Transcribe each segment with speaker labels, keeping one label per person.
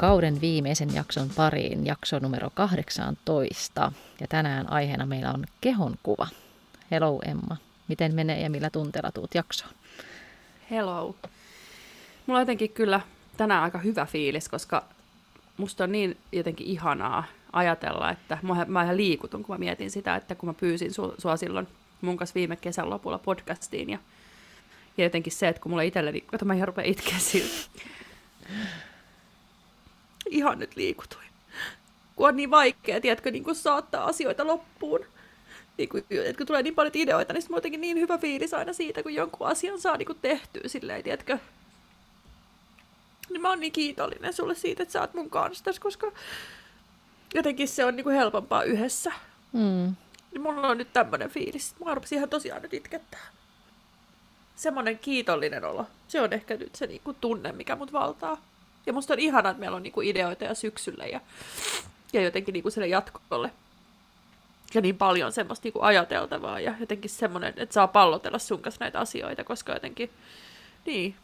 Speaker 1: Kauden viimeisen jakson pariin, jakso numero 18. Ja tänään aiheena meillä on kehon kuva. Hello Emma, miten menee ja millä tunteella tuut jaksoon?
Speaker 2: Hello. Mulla on jotenkin kyllä tänään aika hyvä fiilis, koska musta on niin jotenkin ihanaa ajatella, että mä, ihan liikutun, kun mä mietin sitä, että kun mä pyysin sua silloin mun kanssa viime kesän lopulla podcastiin ja ja jotenkin se, että kun mulla itselleni, kato mä ihan rupean itkeä siltä. Ihan nyt liikutuin. Kun on niin vaikea, tiedätkö, niin kun saattaa asioita loppuun. Niin kun, että kun tulee niin paljon ideoita, niin jotenkin niin hyvä fiilis aina siitä, kun jonkun asian saa niin tehtyä silleen, tiedätkö. Niin mä oon niin kiitollinen sulle siitä, että sä oot mun kanssa tässä, koska jotenkin se on niin kuin helpompaa yhdessä.
Speaker 1: Mm.
Speaker 2: Niin mulla on nyt tämmönen fiilis. Mä rupesin ihan tosiaan nyt itkettää semmoinen kiitollinen olo. Se on ehkä nyt se niinku tunne, mikä mut valtaa. Ja musta on ihana, että meillä on niinku ideoita ja syksylle ja, ja jotenkin niinku sille jatkolle. Ja niin paljon semmoista niinku ajateltavaa ja jotenkin semmoinen, että saa pallotella sun kanssa näitä asioita, koska jotenkin, niin,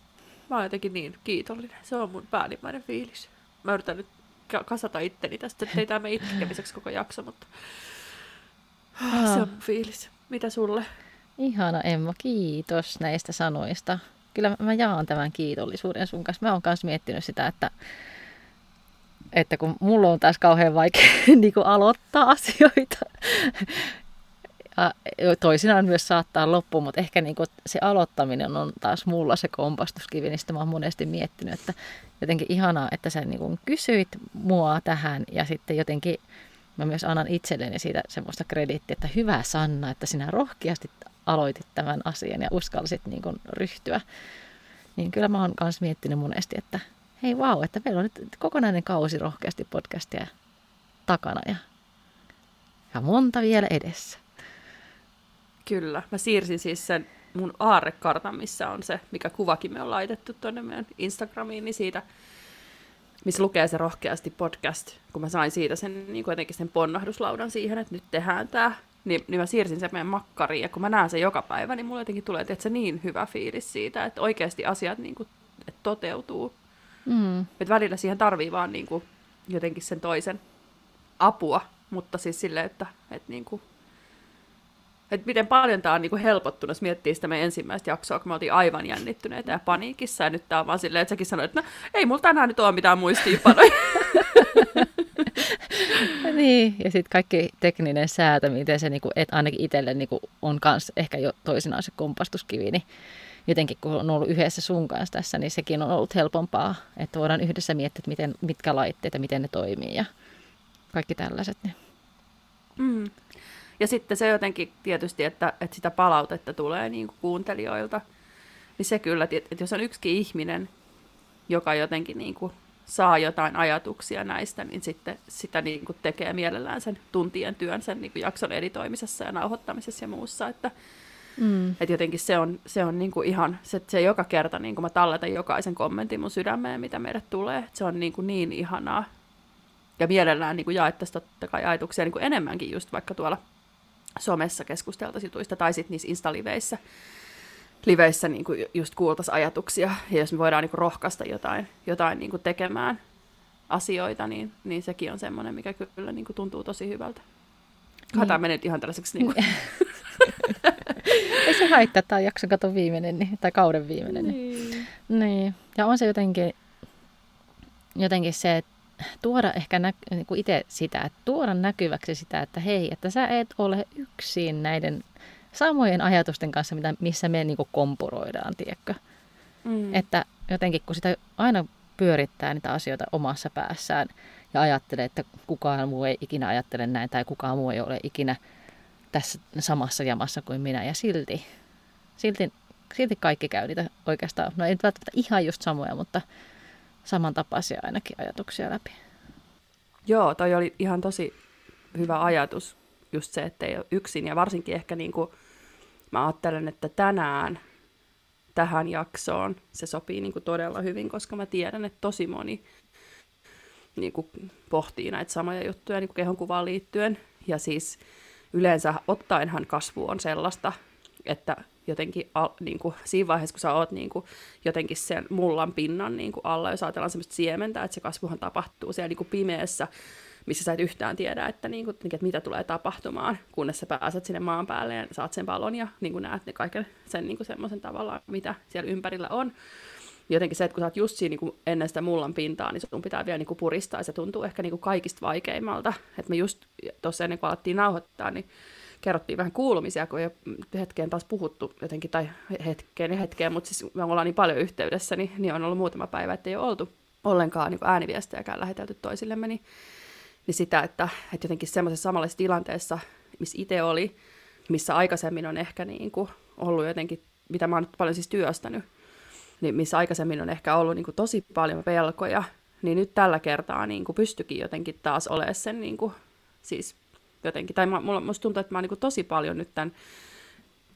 Speaker 2: mä oon jotenkin niin kiitollinen. Se on mun päällimmäinen fiilis. Mä yritän nyt kasata itteni tästä, ettei tämä mene itkemiseksi koko jakso, mutta se on mun fiilis. Mitä sulle?
Speaker 1: Ihana Emma, kiitos näistä sanoista. Kyllä mä jaan tämän kiitollisuuden sun kanssa. Mä oon myös miettinyt sitä, että, että kun mulla on taas kauhean vaikea niin kuin aloittaa asioita. Ja toisinaan myös saattaa loppuun, mutta ehkä niin kuin se aloittaminen on taas mulla se kompastuskivi, niin mä oon monesti miettinyt, että jotenkin ihanaa, että sä niin kuin kysyit mua tähän ja sitten jotenkin mä myös annan itselleni siitä semmoista krediittiä, että hyvä Sanna, että sinä rohkeasti aloitit tämän asian ja uskalsit niin kuin ryhtyä. Niin kyllä mä oon myös miettinyt monesti, että hei vau, wow, että meillä on nyt kokonainen kausi rohkeasti podcastia takana ja, ja monta vielä edessä.
Speaker 2: Kyllä. Mä siirsin siis sen mun aarrekartan, missä on se, mikä kuvakin me on laitettu tuonne meidän Instagramiin, niin siitä, missä lukee se rohkeasti podcast, kun mä sain siitä sen niin sen ponnahduslaudan siihen, että nyt tehdään tämä niin, niin mä siirsin sen meidän makkariin, ja kun mä näen sen joka päivä, niin mulla jotenkin tulee että se niin hyvä fiilis siitä, että oikeasti asiat niin kuin, että toteutuu. Mm. Että välillä siihen tarvii vaan niin kuin, jotenkin sen toisen apua, mutta siis silleen, että, että niin kuin, että miten paljon tämä on niin kuin helpottunut, jos miettii sitä meidän ensimmäistä jaksoa, kun me oltiin aivan jännittyneitä ja paniikissa, ja nyt tämä on vaan silleen, että säkin sanoit, että no, ei mulla tänään nyt ole mitään muistiinpanoja.
Speaker 1: niin, ja sitten kaikki tekninen säätö, miten se niinku, et ainakin itselle niinku, on kans ehkä jo toisinaan se kompastuskivi, niin jotenkin kun on ollut yhdessä sun kanssa tässä, niin sekin on ollut helpompaa, että voidaan yhdessä miettiä, että miten, mitkä laitteet ja miten ne toimii ja kaikki tällaiset. Niin.
Speaker 2: Mm. Ja sitten se jotenkin tietysti, että, että sitä palautetta tulee niin kuin kuuntelijoilta, niin se kyllä, että jos on yksikin ihminen, joka jotenkin niin kuin saa jotain ajatuksia näistä, niin sitten sitä niin kuin tekee mielellään sen tuntien työn sen niin kuin jakson editoimisessa ja nauhoittamisessa ja muussa. Että, mm. että jotenkin se on, se on niin kuin ihan, se, se joka kerta niin kuin mä talletan jokaisen kommentin mun sydämeen, mitä meille tulee. Se on niin, kuin niin ihanaa. Ja mielellään niin kuin jaettaisiin totta kai ajatuksia niin kuin enemmänkin just vaikka tuolla somessa keskusteltaisiin jutuista tai sitten niissä instaliveissä liveissä niin kuin just kuultaisiin ajatuksia, ja jos me voidaan niin kuin rohkaista jotain, jotain niin kuin tekemään asioita, niin, niin sekin on semmoinen, mikä kyllä niin kuin tuntuu tosi hyvältä. Niin. Tämä menee ihan tällaiseksi... Niin kuin...
Speaker 1: Ei se haittaa, tämä on jakson katon viimeinen, niin, tai kauden viimeinen. Niin. Niin. niin. Ja on se jotenkin, jotenkin se, että tuoda ehkä nä- niin kuin itse sitä, että tuoda näkyväksi sitä, että hei, että sä et ole yksin näiden samojen ajatusten kanssa, mitä, missä me niin kuin kompuroidaan, tiedätkö? Mm. Että jotenkin kun sitä aina pyörittää niitä asioita omassa päässään ja ajattelee, että kukaan muu ei ikinä ajattele näin tai kukaan muu ei ole ikinä tässä samassa jamassa kuin minä. Ja silti, silti, silti kaikki käy niitä oikeastaan, no ei välttämättä ihan just samoja, mutta samantapaisia ainakin ajatuksia läpi.
Speaker 2: Joo, toi oli ihan tosi hyvä ajatus, just se, että ei ole yksin. Ja varsinkin ehkä niin kuin, mä ajattelen, että tänään tähän jaksoon se sopii niin kuin todella hyvin, koska mä tiedän, että tosi moni niin kuin pohtii näitä samoja juttuja niin kuin kehonkuvaan liittyen. Ja siis yleensä ottaenhan kasvu on sellaista, että jotenkin al, niin kuin, siinä vaiheessa, kun sä oot niin kuin, jotenkin sen mullan pinnan niin kuin alla, jos ajatellaan semmoista siementä, että se kasvuhan tapahtuu siellä niin kuin pimeässä, missä sä et yhtään tiedä, että, niin kuin, että mitä tulee tapahtumaan, kunnes sä pääset sinne maan päälle ja saat sen palon ja niin kuin näet ne kaiken sen niin kuin semmoisen tavalla, mitä siellä ympärillä on. Jotenkin se, että kun sä oot just siinä niin kuin ennen sitä mullan pintaa, niin sun pitää vielä niin kuin puristaa ja se tuntuu ehkä niin kuin kaikista vaikeimmalta. Että me just tuossa ennen kuin alettiin nauhoittaa, niin kerrottiin vähän kuulumisia, kun ole hetkeen taas puhuttu jotenkin, tai hetkeen ja hetkeen, mutta siis me ollaan niin paljon yhteydessä, niin, niin on ollut muutama päivä, että ei ole oltu ollenkaan niin ääniviestejäkään lähetelty toisillemme, niin, niin sitä, että, että jotenkin semmoisessa samanlaisessa tilanteessa, missä itse oli, missä aikaisemmin on ehkä niin kuin ollut jotenkin, mitä mä oon paljon siis työstänyt, niin missä aikaisemmin on ehkä ollut niin kuin tosi paljon pelkoja, niin nyt tällä kertaa niin kuin pystyikin jotenkin taas olemaan sen niin kuin, siis jotenkin. Tai mulla, musta tuntuu, että mä oon niin tosi paljon nyt tämän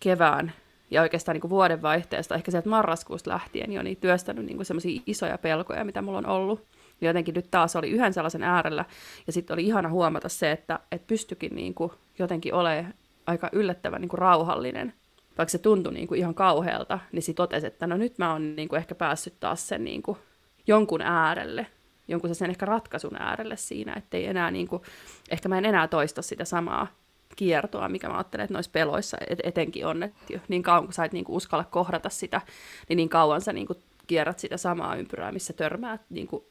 Speaker 2: kevään ja oikeastaan niin vuodenvaihteesta, ehkä sieltä marraskuusta lähtien jo, niin työstänyt niin semmoisia isoja pelkoja, mitä mulla on ollut. Jotenkin nyt taas oli yhden sellaisen äärellä, ja sitten oli ihana huomata se, että, että pystyikin niin kuin jotenkin olemaan aika yllättävän niin kuin rauhallinen. Vaikka se tuntui niin kuin ihan kauhealta, niin sitten totesi, että no nyt mä oon niin kuin ehkä päässyt taas sen niin kuin jonkun äärelle, jonkun sen ehkä ratkaisun äärelle siinä, ettei enää niin kuin, ehkä mä en enää toista sitä samaa kiertoa, mikä mä ajattelen, että noissa peloissa et, etenkin on, että niin kauan kun sä et niin kuin uskalla kohdata sitä, niin niin kauan sä niin kuin kierrät sitä samaa ympyrää, missä törmäät niin kuin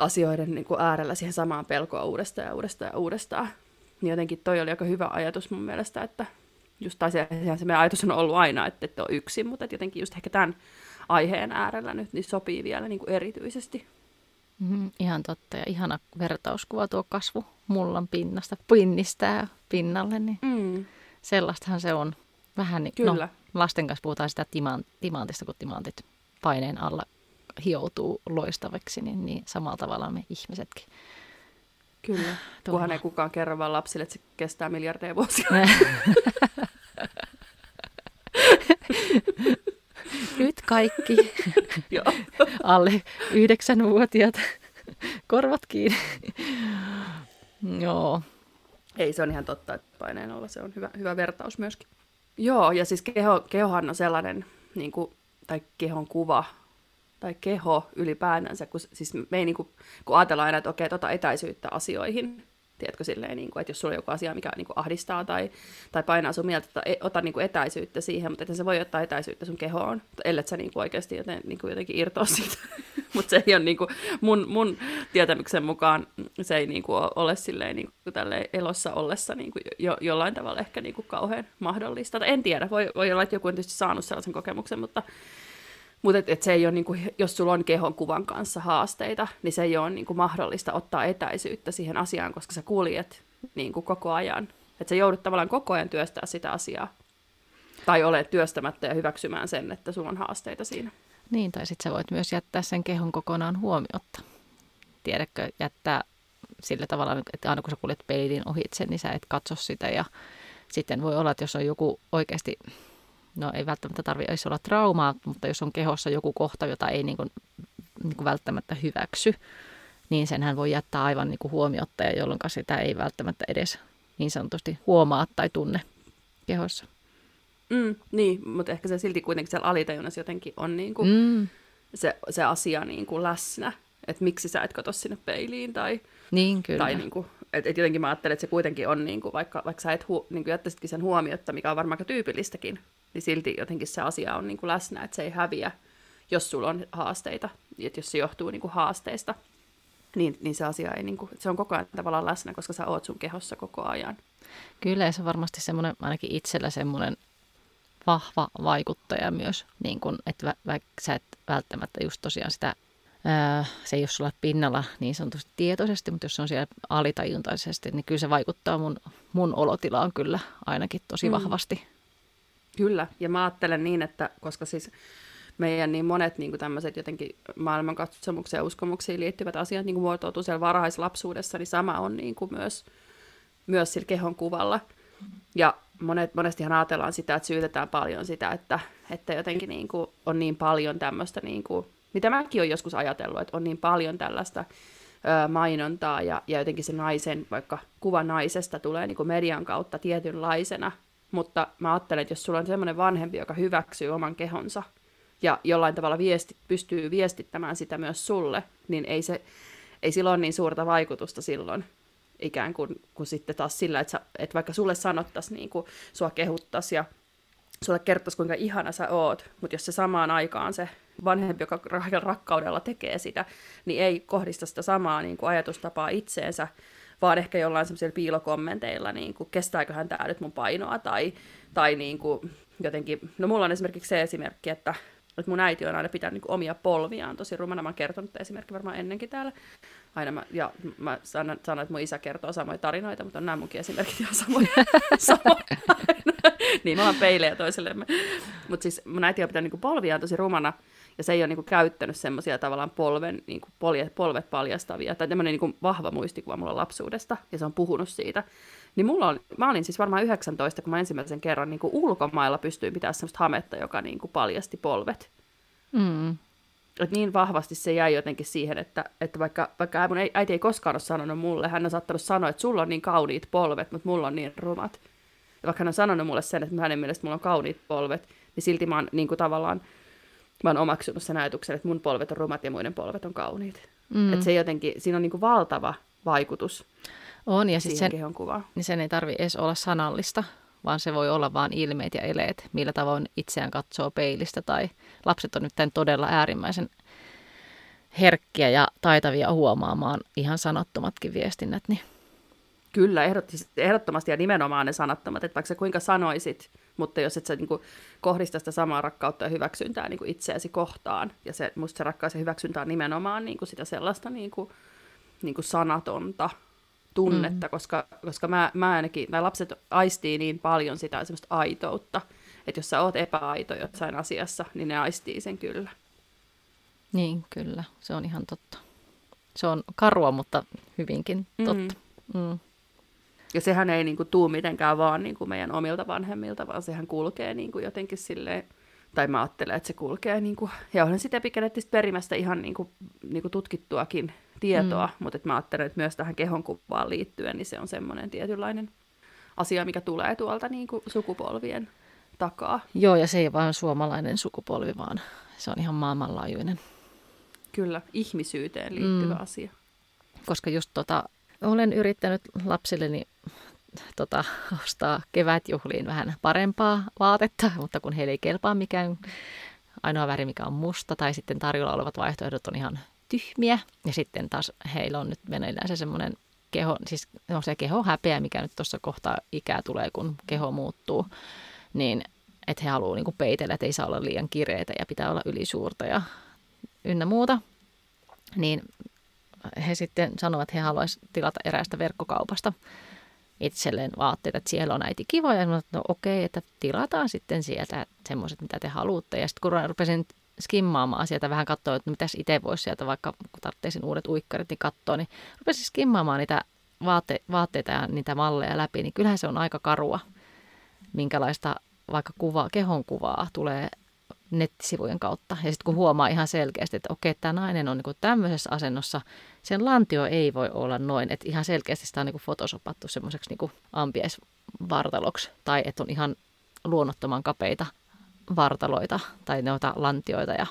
Speaker 2: asioiden niin kuin äärellä siihen samaan pelkoa uudestaan ja uudestaan ja uudestaan. Niin jotenkin toi oli aika hyvä ajatus mun mielestä, että just tai se, se meidän ajatus on ollut aina, että et ole yksin, mutta että jotenkin just ehkä tämän aiheen äärellä nyt niin sopii vielä niin kuin erityisesti.
Speaker 1: Mm, ihan totta ja ihana vertauskuva tuo kasvu mullan pinnasta pinnistää pinnalle, niin mm. sellaistahan se on. Vähän niin, no, Kyllä. No, lasten kanssa puhutaan sitä timant, timantista, kun timantit paineen alla hioutuu loistaviksi, niin, niin samalla tavalla me ihmisetkin.
Speaker 2: Kyllä, Tuolla. kunhan ei kukaan kerro vaan lapsille, että se kestää miljardeja vuosia.
Speaker 1: Nyt kaikki alle yhdeksänvuotiaat korvat kiinni. Joo.
Speaker 2: Ei, se on ihan totta, että paineen olla se on hyvä, hyvä vertaus myöskin. Joo, ja siis keho, kehohan on sellainen, niin kuin, tai kehon kuva, tai keho ylipäänsä, kun, siis me ei, niin kuin, kun ajatellaan aina, että okei, tota etäisyyttä asioihin, Tiedätkö, silleen, niin kuin, että jos sulla on joku asia, mikä niin kuin ahdistaa tai, tai painaa sun mieltä, että ota niin kuin etäisyyttä siihen, mutta että se voi ottaa etäisyyttä sun kehoon, ellei sä niin kuin oikeasti joten, niin kuin jotenkin irtoa siitä. mutta se ei ole niin kuin, mun, mun tietämyksen mukaan, se ei niin kuin ole silleen, niin kuin elossa ollessa niin kuin jo, jollain tavalla ehkä niin kuin kauhean mahdollista. Tai en tiedä, voi, voi olla, että joku on tietysti saanut sellaisen kokemuksen, mutta mutta et, et se ei ole, niinku, jos sulla on kehon kuvan kanssa haasteita, niin se ei ole niinku, mahdollista ottaa etäisyyttä siihen asiaan, koska sä kuljet niinku, koko ajan. Että sä joudut tavallaan koko ajan työstää sitä asiaa. Tai olet työstämättä ja hyväksymään sen, että sulla on haasteita siinä.
Speaker 1: Niin, tai sitten sä voit myös jättää sen kehon kokonaan huomiotta. Tiedätkö, jättää sillä tavalla, että aina kun sä kuljet peilin ohitse, niin sä et katso sitä. Ja sitten voi olla, että jos on joku oikeasti no ei välttämättä tarvitse olla traumaa, mutta jos on kehossa joku kohta, jota ei niin kuin, niin kuin välttämättä hyväksy, niin senhän voi jättää aivan niin kuin huomiotta, ja jolloin sitä ei välttämättä edes niin sanotusti huomaa tai tunne kehossa.
Speaker 2: Mm, niin, mutta ehkä se silti kuitenkin siellä alitajunnassa jotenkin on niin kuin mm. se, se asia niin kuin läsnä, että miksi sä et katso sinne peiliin tai,
Speaker 1: niin, kyllä.
Speaker 2: tai niin kuin, et, et jotenkin mä ajattelen, että se kuitenkin on, niin kuin, vaikka, vaikka sä et hu, niin kuin jättäisitkin sen huomiotta, mikä on varmaan aika tyypillistäkin, niin silti jotenkin se asia on niin kuin läsnä, että se ei häviä, jos sulla on haasteita, että jos se johtuu niin kuin haasteista, niin, niin se asia ei, niin kuin, se on koko ajan tavallaan läsnä, koska sä oot sun kehossa koko ajan.
Speaker 1: Kyllä, se on varmasti semmoinen, ainakin itsellä semmoinen vahva vaikuttaja myös, niin kun, että vaikka sä et välttämättä just tosiaan sitä se ei ole sulla pinnalla niin sanotusti tietoisesti, mutta jos se on siellä alitajuntaisesti, niin kyllä se vaikuttaa mun, mun olotilaan kyllä ainakin tosi mm. vahvasti.
Speaker 2: Kyllä, ja mä ajattelen niin, että koska siis meidän niin monet niin tämmöiset jotenkin maailmankatsomukseen ja uskomuksiin liittyvät asiat niin muotoutuu siellä varhaislapsuudessa, niin sama on niin kuin myös, myös sillä kehon kuvalla. Ja monet, monestihan ajatellaan sitä, että syytetään paljon sitä, että, että jotenkin niin kuin on niin paljon tämmöistä, niin kuin, mitä mäkin olen joskus ajatellut, että on niin paljon tällaista ö, mainontaa ja, ja jotenkin se naisen, vaikka kuva naisesta tulee niin kuin median kautta tietynlaisena, mutta mä ajattelen, että jos sulla on semmoinen vanhempi, joka hyväksyy oman kehonsa ja jollain tavalla viesti, pystyy viestittämään sitä myös sulle, niin ei, se, ei sillä ole niin suurta vaikutusta silloin ikään kuin, kuin sitten taas sillä, että, sä, että vaikka sulle sanottaisiin, niin kuin, sua kehuttaisiin ja sulle kertoisi, kuinka ihana sä oot, mutta jos se samaan aikaan se vanhempi, joka rakkaudella tekee sitä, niin ei kohdista sitä samaa niin kuin ajatustapaa itseensä, vaan ehkä jollain semmoisilla piilokommenteilla, niin kuin, kestääköhän tämä nyt mun painoa, tai, tai niin kuin, jotenkin, no mulla on esimerkiksi se esimerkki, että, että mun äiti on aina pitänyt niin kuin, omia polviaan tosi rumana, mä oon kertonut esimerkki varmaan ennenkin täällä, aina mä, ja mä sanon, sanon, että mun isä kertoo samoja tarinoita, mutta on nämä munkin esimerkit ihan samoja. samoja. niin, me ollaan peilejä toisellemme. Mutta siis mun äiti on pitänyt niin polviaan tosi rumana, ja se ei ole niin kuin, käyttänyt semmoisia tavallaan polven, niin kuin, poljet, polvet paljastavia, tai tämmöinen niin vahva muistikuva mulla lapsuudesta, ja se on puhunut siitä. Niin mulla on, mä olin siis varmaan 19, kun mä ensimmäisen kerran niin kuin ulkomailla pystyin pitämään semmoista hametta, joka niin kuin, paljasti polvet.
Speaker 1: Mm.
Speaker 2: Et niin vahvasti se jäi jotenkin siihen, että, että vaikka, vaikka mun äiti ei koskaan ole sanonut mulle, hän on saattanut sanoa, että sulla on niin kauniit polvet, mutta mulla on niin rumat. Ja vaikka hän on sanonut mulle sen, että hänen mielestä mulla on kauniit polvet, niin silti mä oon niin kuin tavallaan mä oon omaksunut sen ajatuksen, että mun polvet on rumat ja muiden polvet on kauniit. Mm. Että se jotenkin, siinä on niin kuin valtava vaikutus
Speaker 1: on, ja
Speaker 2: siihen
Speaker 1: sen,
Speaker 2: kehon kuvaan.
Speaker 1: Niin sen ei tarvi edes olla sanallista, vaan se voi olla vain ilmeet ja eleet, millä tavoin itseään katsoo peilistä. Tai lapset on nyt tämän todella äärimmäisen herkkiä ja taitavia huomaamaan ihan sanattomatkin viestinnät. Niin.
Speaker 2: Kyllä, ehdottomasti ja nimenomaan ne sanattomat, että vaikka sä kuinka sanoisit, mutta jos et sä niin kuin, kohdista sitä samaa rakkautta ja hyväksyntää niin kuin itseäsi kohtaan, ja se, musta se rakkaus ja hyväksyntä on nimenomaan niin kuin sitä sellaista niin kuin, niin kuin sanatonta tunnetta, mm. koska, koska mä, mä ainakin, nämä lapset aistii niin paljon sitä semmoista aitoutta, että jos sä oot epäaito jossain asiassa, niin ne aistii sen kyllä.
Speaker 1: Niin, kyllä. Se on ihan totta. Se on karua, mutta hyvinkin totta. Mm. Mm.
Speaker 2: Ja sehän ei niin kuin, tuu mitenkään vaan niin kuin meidän omilta vanhemmilta, vaan sehän kulkee niin kuin, jotenkin silleen, tai mä ajattelen, että se kulkee, niin kuin, ja olen sitä pikenettistä perimästä ihan niin kuin, niin kuin tutkittuakin tietoa, mm. mutta että mä ajattelen, että myös tähän kehonkuvaan liittyen, niin se on semmoinen tietynlainen asia, mikä tulee tuolta niin kuin sukupolvien takaa.
Speaker 1: Joo, ja se ei vaan suomalainen sukupolvi, vaan se on ihan maailmanlaajuinen.
Speaker 2: Kyllä, ihmisyyteen liittyvä mm. asia.
Speaker 1: Koska just tota, olen yrittänyt lapsilleni tota, ostaa kevätjuhliin vähän parempaa vaatetta, mutta kun heille ei kelpaa mikään ainoa väri, mikä on musta, tai sitten tarjolla olevat vaihtoehdot on ihan tyhmiä. Ja sitten taas heillä on nyt meneillään se semmoinen keho, siis on se keho häpeä, mikä nyt tuossa kohtaa ikää tulee, kun keho muuttuu, niin että he haluaa niin peitellä, että ei saa olla liian kireitä ja pitää olla ylisuurta ja ynnä muuta. Niin he sitten sanovat, että he haluaisivat tilata eräästä verkkokaupasta itselleen vaatteita, että siellä on äiti kivoja. Ja sanoin, että no okei, että tilataan sitten sieltä semmoiset, mitä te haluatte. Ja sitten kun rupesin skimmaamaan sieltä, vähän katsoa, että mitäs itse voisi sieltä, vaikka kun tarvitsin uudet uikkarit, niin katsoa, niin rupesin skimmaamaan niitä vaatte, vaatteita ja niitä malleja läpi, niin kyllähän se on aika karua, minkälaista vaikka kuvaa, kehon kuvaa tulee nettisivujen kautta. Ja sitten kun huomaa ihan selkeästi, että okei, tämä nainen on niin tämmöisessä asennossa, sen lantio ei voi olla noin, että ihan selkeästi sitä on niin fotosopattu semmoiseksi niin ampiaisvartaloksi, tai että on ihan luonnottoman kapeita vartaloita tai noita lantioita ja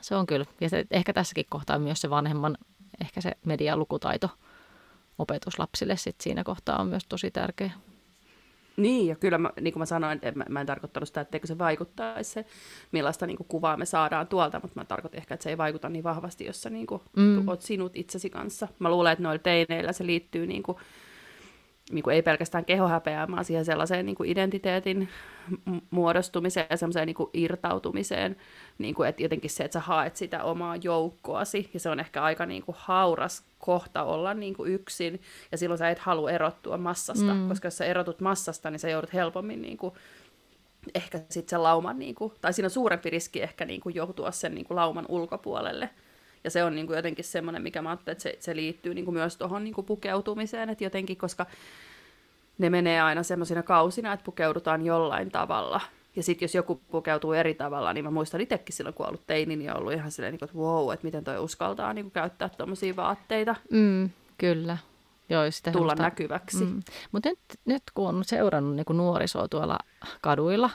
Speaker 1: se on kyllä. Ja se, ehkä tässäkin kohtaa myös se vanhemman, ehkä se median lukutaito opetus lapsille sit siinä kohtaa on myös tosi tärkeä.
Speaker 2: Niin, ja kyllä mä, niin kuin mä sanoin, että mä, mä en tarkoittanut sitä, etteikö se vaikuttaisi se, millaista niin kuin, kuvaa me saadaan tuolta, mutta mä tarkoitan ehkä, että se ei vaikuta niin vahvasti, jos sä niin kuin, mm. oot sinut itsesi kanssa. Mä luulen, että noilla teineillä se liittyy niin kuin, niin kuin ei pelkästään kehohäpeää, vaan siihen sellaiseen niin kuin identiteetin muodostumiseen ja semmoiseen niin kuin irtautumiseen, niin kuin, että jotenkin se, että sä haet sitä omaa joukkoasi, ja se on ehkä aika niin kuin hauras kohta olla niin kuin yksin, ja silloin sä et halua erottua massasta, mm. koska jos sä erotut massasta, niin sä joudut helpommin niin kuin, ehkä sitten sen lauman, niin kuin, tai siinä on suurempi riski ehkä niin kuin joutua sen niin kuin lauman ulkopuolelle. Ja se on niin kuin jotenkin semmoinen, mikä mä ajattelen, että se, se liittyy niin kuin myös tuohon niin pukeutumiseen, että jotenkin, koska ne menee aina semmoisina kausina, että pukeudutaan jollain tavalla. Ja sitten jos joku pukeutuu eri tavalla, niin mä muistan itsekin silloin, kun ollut teini, niin ollut ihan silleen, niin että wow, että miten toi uskaltaa niin kuin käyttää tuommoisia vaatteita.
Speaker 1: Mm, kyllä. Joo, sitä
Speaker 2: tulla semmoista... näkyväksi. Mm.
Speaker 1: Mutta nyt, nyt kun on seurannut niin kuin nuorisoa tuolla kaduilla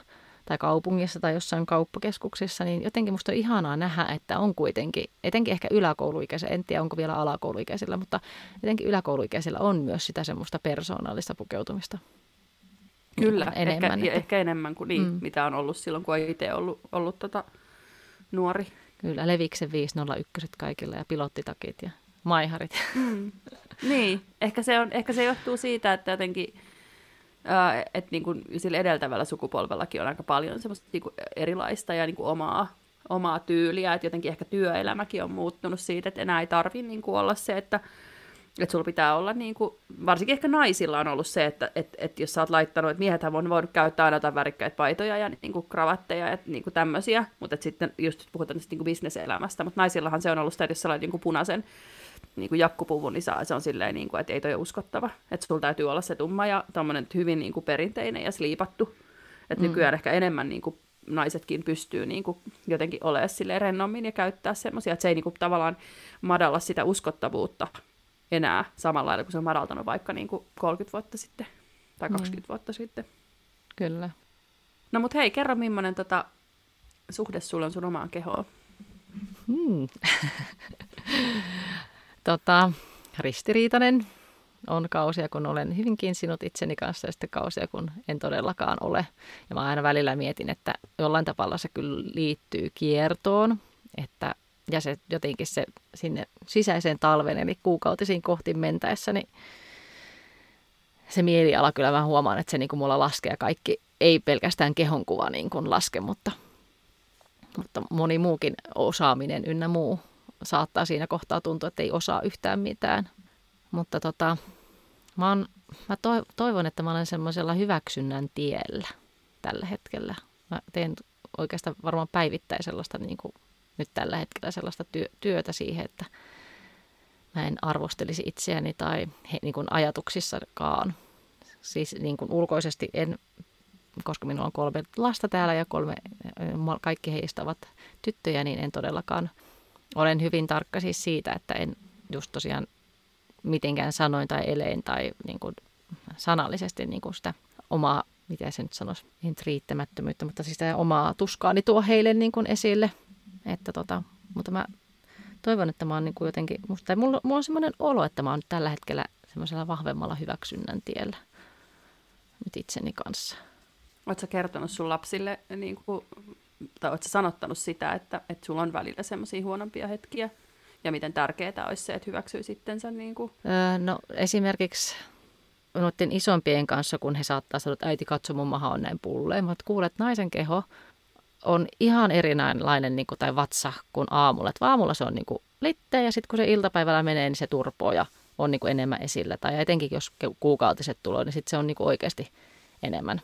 Speaker 1: tai kaupungissa tai jossain kauppakeskuksissa, niin jotenkin musta on ihanaa nähdä, että on kuitenkin, etenkin ehkä yläkouluikäisillä, en tiedä onko vielä alakouluikäisillä, mutta etenkin yläkouluikäisillä on myös sitä semmoista persoonallista pukeutumista.
Speaker 2: Kyllä, niin enemmän, ehkä, että... ehkä enemmän kuin niin, mm. mitä on ollut silloin, kun on itse ollut, ollut tota nuori.
Speaker 1: Kyllä, Leviksen 501 kaikilla ja pilottitakit ja maiharit.
Speaker 2: Mm. Niin, ehkä se, on, ehkä se johtuu siitä, että jotenkin että niin kuin sillä edeltävällä sukupolvellakin on aika paljon semmoista niin kuin erilaista ja niin kuin omaa, omaa tyyliä, että jotenkin ehkä työelämäkin on muuttunut siitä, että enää ei tarvi niin kuin olla se, että että sulla pitää olla, niin kuin, varsinkin ehkä naisilla on ollut se, että et, et jos sä oot laittanut, että miehethän on voinut käyttää aina jotain värikkäitä paitoja ja niin kuin kravatteja ja niin kuin tämmöisiä, mutta sitten just puhutaan tästä niin bisneselämästä, mutta naisillahan se on ollut sitä, että jos sä lait niin kuin punaisen niin kuin jakkupuvun, niin saa, se on silleen, niin kuin, että ei toi ole uskottava. Että sulla täytyy olla se tumma ja tommonen hyvin niin kuin perinteinen ja sliipattu. Että mm. nykyään ehkä enemmän niin kuin naisetkin pystyy niin kuin jotenkin olemaan sille rennommin ja käyttää semmoisia, että se ei niin kuin tavallaan madalla sitä uskottavuutta enää samalla lailla kuin se on madaltanut vaikka niin kuin 30 vuotta sitten tai 20 mm. vuotta sitten.
Speaker 1: Kyllä.
Speaker 2: No mut hei, kerro millainen tota, suhde sulla on sun omaan kehoon?
Speaker 1: Hmm. tota, ristiriitainen on kausia, kun olen hyvinkin sinut itseni kanssa ja sitten kausia, kun en todellakaan ole. Ja mä aina välillä mietin, että jollain tavalla se kyllä liittyy kiertoon, että ja se jotenkin se sinne sisäiseen talven, eli kuukautisiin kohti mentäessä, niin se mieliala kyllä mä huomaan, että se niin kuin mulla laskee kaikki, ei pelkästään kehonkuva niin kuin laske, mutta, mutta moni muukin osaaminen ynnä muu saattaa siinä kohtaa tuntua, että ei osaa yhtään mitään. Mutta tota, mä, on, mä toivon, että mä olen semmoisella hyväksynnän tiellä tällä hetkellä. Mä teen oikeastaan varmaan päivittäin sellaista niin kuin nyt tällä hetkellä sellaista työ, työtä siihen, että mä en arvostelisi itseäni tai he, niin kuin ajatuksissakaan. Siis niin kuin ulkoisesti en, koska minulla on kolme lasta täällä ja kolme, kaikki heistä ovat tyttöjä, niin en todellakaan olen hyvin tarkka siis siitä, että en just tosiaan mitenkään sanoin tai elein tai niin kuin sanallisesti niin kuin sitä omaa, mitä se nyt sanoisi, riittämättömyyttä, mutta siis sitä omaa tuskaani tuo heille niin kuin esille. Että tota, mutta mä toivon, että mä oon niin kuin jotenkin, musta, tai mulla, mulla on semmoinen olo, että mä oon tällä hetkellä semmoisella vahvemmalla hyväksynnän tiellä nyt itseni kanssa.
Speaker 2: Oletko kertonut sun lapsille niin kuin tai oletko sanottanut sitä, että, että sulla on välillä semmoisia huonompia hetkiä, ja miten tärkeää olisi se, että hyväksyy sittensä? Niin kuin?
Speaker 1: Öö, no esimerkiksi noiden isompien kanssa, kun he saattaa sanoa, että äiti katso, mun maha on näin pulleen. Mutta kuulet, naisen keho on ihan erinäinen niin kuin, tai vatsa kuin aamulla. Että aamulla se on niin kuin litteä ja sitten kun se iltapäivällä menee, niin se turpoo ja on niin kuin enemmän esillä. Tai etenkin jos kuukautiset tulee, niin sitten se on niin kuin oikeasti enemmän.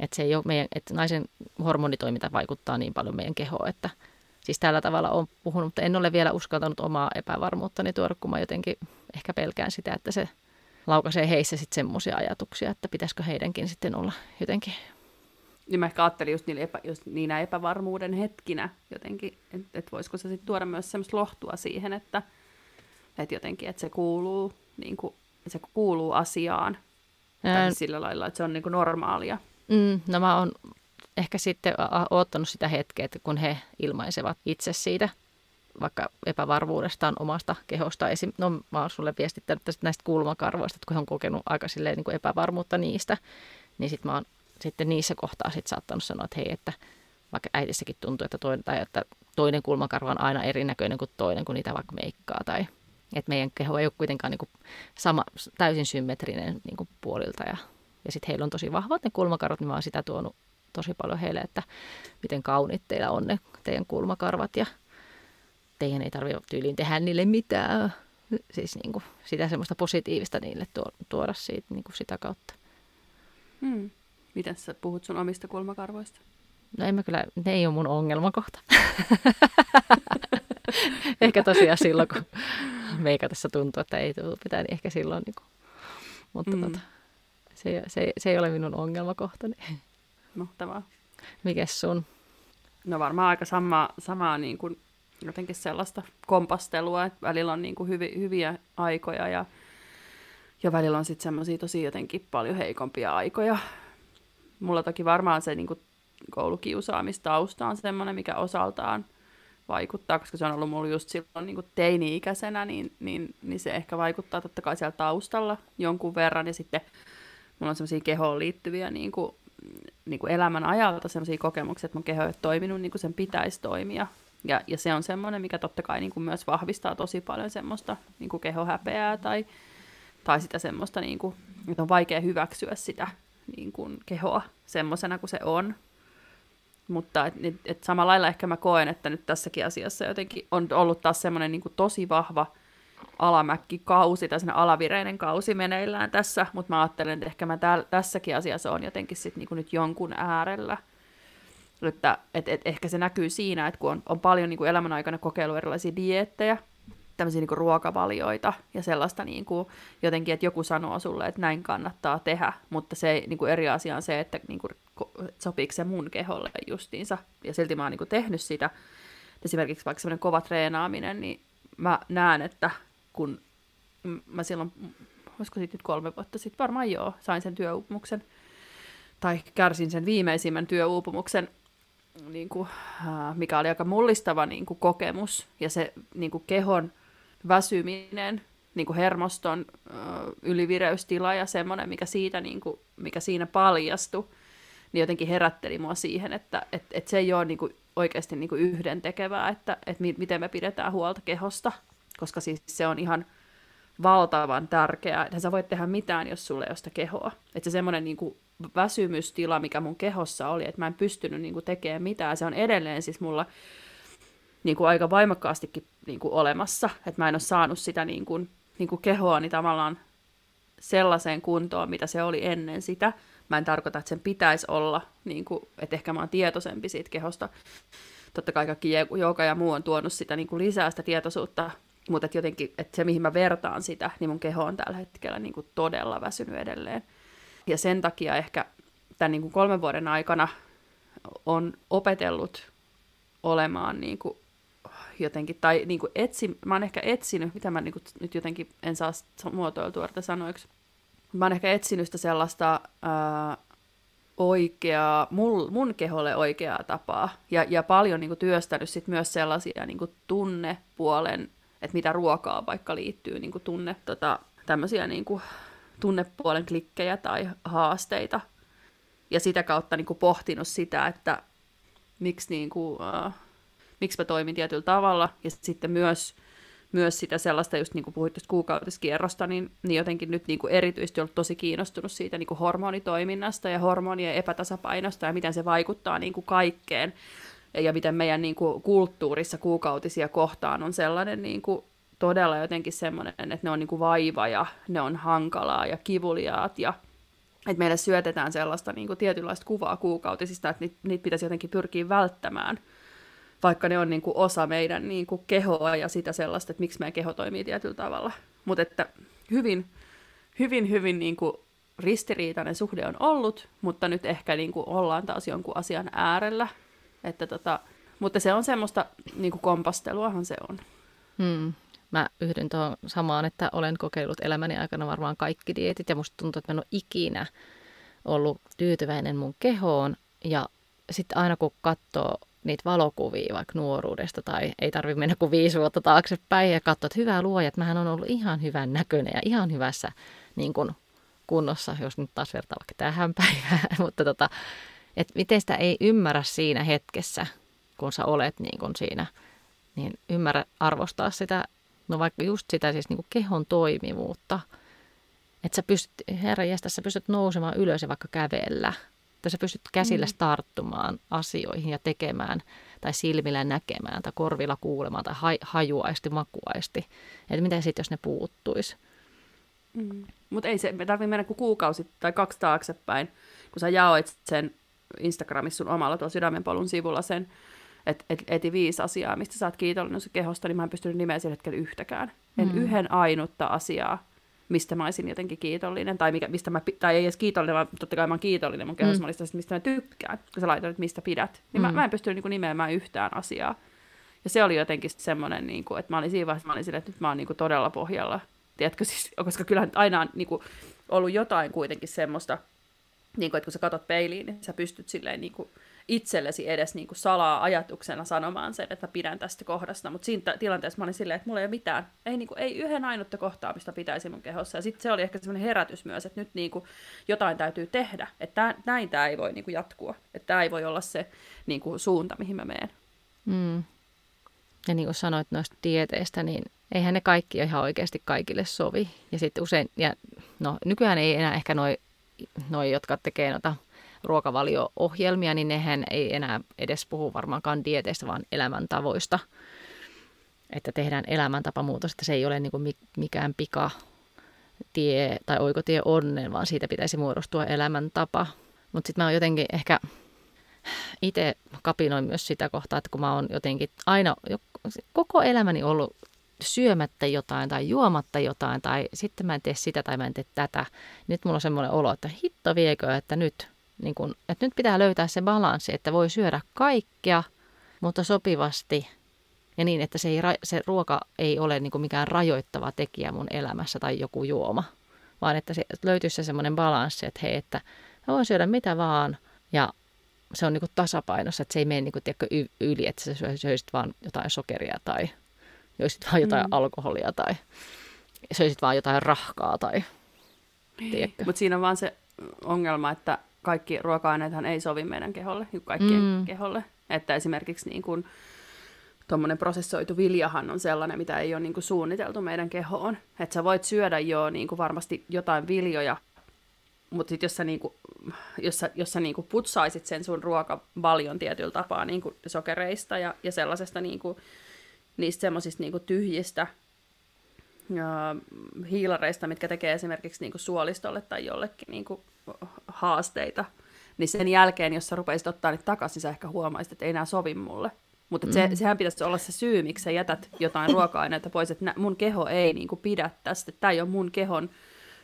Speaker 1: Että se ei ole meidän, että naisen hormonitoiminta vaikuttaa niin paljon meidän kehoon, että siis tällä tavalla on puhunut, mutta en ole vielä uskaltanut omaa epävarmuuttani tuoda, kun mä jotenkin ehkä pelkään sitä, että se laukaisee heissä sitten semmoisia ajatuksia, että pitäisikö heidänkin sitten olla jotenkin
Speaker 2: niin mä ehkä ajattelin just, niillä epä, just niinä epävarmuuden hetkinä jotenkin, että et voisiko se sitten tuoda myös semmoista lohtua siihen, että et jotenkin, että se kuuluu, niin kuin, se kuuluu asiaan. Tai sillä lailla, että se on niin kuin normaalia.
Speaker 1: Mm, no mä oon ehkä sitten odottanut sitä hetkeä, että kun he ilmaisevat itse siitä, vaikka epävarmuudestaan omasta kehosta. Esim, no mä oon sulle viestittänyt tästä näistä kulmakarvoista, että kun he on kokenut aika silleen, niin kuin epävarmuutta niistä, niin sitten mä oon sitten niissä kohtaa sit saattanut sanoa, että hei, että vaikka äitissäkin tuntuu, että toinen, tai että toinen kulmakarva on aina erinäköinen kuin toinen, kun niitä vaikka meikkaa tai Et meidän keho ei ole kuitenkaan niin kuin sama, täysin symmetrinen niin kuin puolilta. Ja, ja sitten heillä on tosi vahvat ne kulmakarvat, niin mä oon sitä tuonut tosi paljon heille, että miten kauniit teillä on ne teidän kulmakarvat ja teidän ei tarvitse tyyliin tehdä niille mitään. Siis niin kuin sitä semmoista positiivista niille tuoda siitä, niin kuin sitä kautta.
Speaker 2: Hmm. Miten sä puhut sun omista kulmakarvoista?
Speaker 1: No en mä kyllä, ne ei ole mun ongelmakohta. ehkä tosiaan silloin, kun meikä tässä tuntuu, että ei tule pitää, niin ehkä silloin. Niin kuin. Mutta mm. tota, se, se, se ei ole minun ongelmakohtani.
Speaker 2: Mahtavaa.
Speaker 1: Mikäs sun?
Speaker 2: No varmaan aika sama, samaa niin kuin jotenkin sellaista kompastelua, että välillä on niin kuin hyvi, hyviä aikoja ja, ja välillä on sitten semmoisia tosi jotenkin paljon heikompia aikoja. Mulla toki varmaan se niin kuin koulukiusaamistausta on semmoinen, mikä osaltaan vaikuttaa, koska se on ollut mulla just silloin niin kuin teini-ikäisenä, niin, niin, niin se ehkä vaikuttaa totta kai siellä taustalla jonkun verran. Ja sitten mulla on semmoisia kehoon liittyviä niin kuin, niin kuin elämän ajalta semmoisia kokemuksia, että mun keho ei ole toiminut niin kuin sen pitäisi toimia. Ja, ja se on semmoinen, mikä totta kai niin kuin myös vahvistaa tosi paljon semmoista niin kuin kehohäpeää tai, tai sitä semmoista, niin kuin, että on vaikea hyväksyä sitä niin kuin kehoa semmoisena kuin se on. Mutta et, et, et samalla lailla ehkä mä koen, että nyt tässäkin asiassa jotenkin on ollut taas semmoinen niin tosi vahva alamäkkikausi tai alavireinen kausi meneillään tässä, mutta mä ajattelen, että ehkä mä tääl, tässäkin asiassa on jotenkin sit niin nyt jonkun äärellä. Että et, et ehkä se näkyy siinä, että kun on, on paljon niin kuin elämän aikana kokeillut erilaisia dieettejä, tämmöisiä niin ruokavalioita ja sellaista niin kuin, jotenkin, että joku sanoo sulle, että näin kannattaa tehdä, mutta se niin kuin eri asia on se, että niin kuin, sopiiko se mun keholle justiinsa. Ja silti mä oon niin kuin, tehnyt sitä. Esimerkiksi vaikka semmoinen kova treenaaminen, niin mä näen, että kun mä silloin, olisiko siitä nyt kolme vuotta sitten, varmaan joo, sain sen työuupumuksen, tai kärsin sen viimeisimmän työuupumuksen, niin kuin, mikä oli aika mullistava niin kuin, kokemus, ja se niin kuin, kehon väsyminen, niin kuin hermoston ylivireystila ja semmoinen, mikä, siitä, niin kuin, mikä siinä paljastui, niin jotenkin herätteli mua siihen, että et, et se ei ole niin kuin, oikeasti niin kuin yhdentekevää, että et mi- miten me pidetään huolta kehosta, koska siis se on ihan valtavan tärkeää, että sä voit tehdä mitään, jos sulle ei ole sitä kehoa. Että se semmoinen niin kuin väsymystila, mikä mun kehossa oli, että mä en pystynyt niin kuin tekemään mitään, se on edelleen siis mulla niin kuin aika voimakkaastikin niin kuin olemassa, että mä en ole saanut sitä niin kuin, niin kuin kehoa niin tavallaan sellaiseen kuntoon, mitä se oli ennen sitä. Mä en tarkoita, että sen pitäisi olla, niin kuin, että ehkä mä oon tietoisempi siitä kehosta. Totta kai kaikki joka ja muu on tuonut sitä niin kuin lisää sitä tietoisuutta, mutta että jotenkin, että se mihin mä vertaan sitä, niin mun keho on tällä hetkellä niin kuin todella väsynyt edelleen. Ja sen takia ehkä tämän niin kuin kolmen vuoden aikana on opetellut olemaan niin kuin jotenkin, tai niin kuin etsi, mä oon ehkä etsinyt, mitä mä niin kuin, nyt jotenkin en saa muotoiltua tätä sanoiksi, mä oon ehkä etsinyt sitä sellaista ää, oikeaa, mul, mun keholle oikeaa tapaa, ja, ja paljon niin kuin, työstänyt sit myös sellaisia niin kuin, tunnepuolen, että mitä ruokaa vaikka liittyy, niin kuin, tunne, tota, tämmöisiä niin kuin, tunnepuolen klikkejä tai haasteita, ja sitä kautta niin kuin, pohtinut sitä, että miksi niin kuin, uh, miksi mä toimin tietyllä tavalla, ja sitten myös, myös sitä sellaista, just niin kuin puhuit tuosta kuukautiskierrosta, niin, niin jotenkin nyt niin kuin erityisesti ollut tosi kiinnostunut siitä niin kuin hormonitoiminnasta ja hormonien epätasapainosta ja miten se vaikuttaa niin kuin kaikkeen, ja miten meidän niin kuin kulttuurissa kuukautisia kohtaan on sellainen niin kuin todella jotenkin semmoinen, että ne on niin kuin vaiva ja ne on hankalaa ja kivuliaat ja että meille syötetään sellaista niin kuin tietynlaista kuvaa kuukautisista, että niitä, niitä pitäisi jotenkin pyrkiä välttämään vaikka ne on niin kuin osa meidän niin kuin kehoa ja sitä sellaista, että miksi meidän keho toimii tietyllä tavalla. Mutta että hyvin, hyvin, hyvin niin kuin ristiriitainen suhde on ollut, mutta nyt ehkä niin kuin ollaan taas jonkun asian äärellä. Että tota, mutta se on semmoista niin kuin kompasteluahan se on.
Speaker 1: Hmm. Mä yhdyn tuohon samaan, että olen kokeillut elämäni aikana varmaan kaikki dietit ja musta tuntuu, että mä en ole ikinä ollut tyytyväinen mun kehoon ja sitten aina kun katsoo niitä valokuvia vaikka nuoruudesta tai ei tarvitse mennä kuin viisi vuotta taaksepäin ja katsoa, että hyvää luoja, että mähän on ollut ihan hyvän näköinen ja ihan hyvässä niin kuin, kunnossa, jos nyt taas vertaa vaikka tähän päivään, mutta tota, että miten sitä ei ymmärrä siinä hetkessä, kun sä olet niin kuin siinä, niin ymmärrä arvostaa sitä No vaikka just sitä siis niin kuin kehon toimivuutta. Että sä pystyt, herra jästä, sä pystyt nousemaan ylös ja vaikka kävellä. Että sä pystyt käsillä mm. tarttumaan asioihin ja tekemään tai silmillä näkemään tai korvilla kuulemaan tai haj, hajuaisti, makuaisti. Että mitä sitten, jos ne puuttuisi?
Speaker 2: Mm. Mutta ei se, me tarvitse mennä kuin kuukausi tai kaksi taaksepäin, kun sä jaoit sen Instagramissa sun omalla tuolla Sydämenpolun sivulla sen, että et, eti viisi asiaa, mistä sä oot kiitollinen sun kehosta, niin mä en pystynyt nimeä sillä hetkellä yhtäkään. En mm. yhden ainutta asiaa, mistä mä olisin jotenkin kiitollinen, tai, mikä, mistä mä, tai ei edes kiitollinen, vaan totta kai mä oon kiitollinen mun kehossa, mm. mistä mä tykkään, kun sä laitat, että mistä pidät. Niin mm. mä, mä en pystynyt niin nimeämään yhtään asiaa. Ja se oli jotenkin semmoinen, niin kuin, että mä olin siinä vaiheessa, mä olin sille, että nyt mä oon niin kuin todella pohjalla. Tiedätkö, siis, koska kyllähän aina on niin kuin, ollut jotain kuitenkin semmoista, niin kuin, että kun sä katot peiliin, niin sä pystyt silleen niin kuin, itsellesi edes niin kuin salaa ajatuksena sanomaan sen, että pidän tästä kohdasta. Mutta siinä tilanteessa mä olin silleen, että mulla ei ole mitään, ei, niin kuin, ei yhden ainutta kohtaa, mistä pitäisi mun kehossa. Ja sitten se oli ehkä semmoinen herätys myös, että nyt niin kuin, jotain täytyy tehdä. Että näin tämä ei voi niin kuin, jatkua. Että tämä ei voi olla se niin kuin, suunta, mihin mä menen.
Speaker 1: Mm. Ja niin kuin sanoit noista dieteistä, niin eihän ne kaikki ihan oikeasti kaikille sovi. Ja sitten usein, ja no nykyään ei enää ehkä noin noi, jotka tekee noita ruokavalio-ohjelmia, niin nehän ei enää edes puhu varmaankaan dieteistä, vaan elämäntavoista. Että tehdään elämäntapamuutos, että se ei ole niin kuin mikään pika tie tai oikotie onnen, vaan siitä pitäisi muodostua elämäntapa. Mutta sitten mä oon jotenkin ehkä itse kapinoin myös sitä kohtaa, että kun mä oon jotenkin aina, koko elämäni ollut syömättä jotain tai juomatta jotain tai sitten mä en tee sitä tai mä en tee tätä. Nyt mulla on semmoinen olo, että hitto viekö, että nyt, niin kun, että nyt pitää löytää se balanssi, että voi syödä kaikkea, mutta sopivasti. Ja niin, että se, ei, se ruoka ei ole niin kuin mikään rajoittava tekijä mun elämässä tai joku juoma, vaan että se, löytyisi se semmoinen balanssi, että hei, että mä voin syödä mitä vaan. Ja se on niin kuin tasapainossa, että se ei mene niin kuin, tiedätkö, yli, että sä syöisit vaan jotain sokeria tai joisit vaan jotain mm. alkoholia tai söisit vaan jotain rahkaa tai
Speaker 2: niin. Mutta siinä on vaan se ongelma, että kaikki ruoka-aineethan ei sovi meidän keholle, niin kaikkien mm. keholle. Että esimerkiksi niin kuin, tuommoinen prosessoitu viljahan on sellainen, mitä ei ole niin kuin suunniteltu meidän kehoon. Että sä voit syödä jo niin kuin varmasti jotain viljoja, mutta sitten jos sä, niinku, jos sä, jos sä niinku putsaisit sen sun ruokavalion tietyllä tapaa niinku sokereista ja, ja sellaisesta niinku, niistä semmoisista niinku tyhjistä ja hiilareista, mitkä tekee esimerkiksi niinku suolistolle tai jollekin niinku haasteita, niin sen jälkeen, jos sä rupeisit ottaa niitä takaisin, niin sä ehkä huomaisit, että ei enää sovi mulle. Mutta mm. se, sehän pitäisi olla se syy, miksi sä jätät jotain ruoka-aineita pois, että mun keho ei niinku pidä tästä, tämä ei ole mun kehon,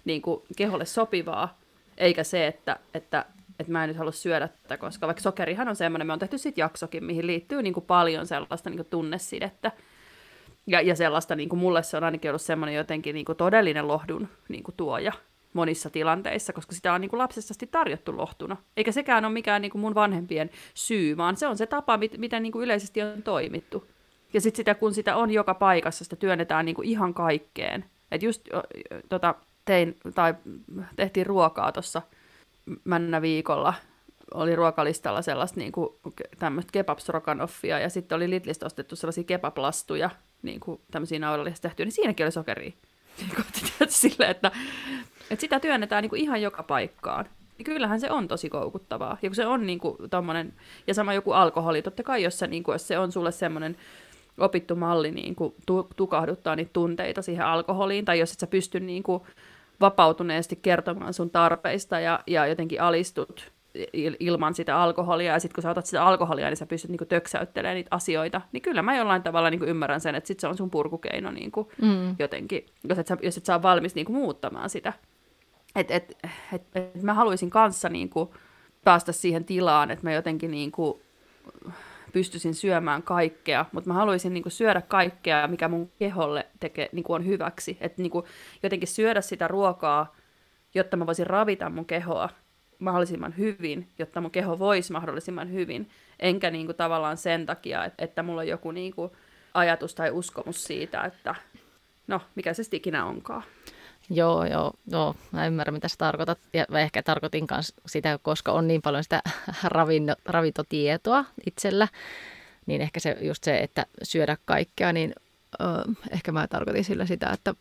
Speaker 2: niinku, keholle sopivaa, eikä se, että, että, että mä en nyt halua syödä tätä, koska vaikka sokerihan on semmoinen, me on tehty sitten jaksokin, mihin liittyy niin kuin paljon sellaista niin kuin tunnesidettä. Ja, ja sellaista, niin kuin mulle se on ainakin ollut semmoinen jotenkin niin kuin todellinen lohdun niin kuin tuoja monissa tilanteissa, koska sitä on niin kuin lapsesta tarjottu lohtuna. Eikä sekään ole mikään niin kuin mun vanhempien syy, vaan se on se tapa, mit, miten niin kuin yleisesti on toimittu. Ja sitten sitä, kun sitä on joka paikassa, sitä työnnetään niin kuin ihan kaikkeen. Että just tota, tein, tai tehtiin ruokaa tuossa männä viikolla. Oli ruokalistalla sellaista niin kuin, tämmöistä kebabstroganoffia, ja sitten oli Lidlistä ostettu sellaisia kebablastuja, niin kuin tämmöisiä naudanlihasta tehtyä, niin siinäkin oli sokeri. Niin silleen, että, että sitä työnnetään niin kuin ihan joka paikkaan. Ja kyllähän se on tosi koukuttavaa. Ja kun se on niin kuin ja sama joku alkoholi, totta kai jos se, niin kuin, jos se on sulle semmoinen opittu malli niin kuin, tukahduttaa niitä tunteita siihen alkoholiin, tai jos et sä pysty niin kuin, vapautuneesti kertomaan sun tarpeista ja, ja jotenkin alistut ilman sitä alkoholia, ja sitten kun sä otat sitä alkoholia, niin sä pystyt niinku töksäyttelemään niitä asioita, niin kyllä mä jollain tavalla niinku ymmärrän sen, että sit se on sun purkukeino niinku mm. jotenkin, jos et, sä, jos et sä valmis niinku muuttamaan sitä. Et, et, et, et mä haluaisin kanssa niinku päästä siihen tilaan, että mä jotenkin niinku pystyisin syömään kaikkea, mutta mä haluaisin niin kuin, syödä kaikkea, mikä mun keholle tekee, niin kuin, on hyväksi. Että niin jotenkin syödä sitä ruokaa, jotta mä voisin ravita mun kehoa mahdollisimman hyvin, jotta mun keho voisi mahdollisimman hyvin. Enkä niin kuin, tavallaan sen takia, että, että mulla on joku niin kuin, ajatus tai uskomus siitä, että no, mikä se ikinä onkaan.
Speaker 1: Joo, joo, joo, mä ymmärrän mitä sä tarkoitat. Ja mä ehkä tarkoitin myös sitä, koska on niin paljon sitä ravinno, ravintotietoa itsellä, niin ehkä se just se, että syödä kaikkea, niin ö, ehkä mä tarkoitin sillä sitä, että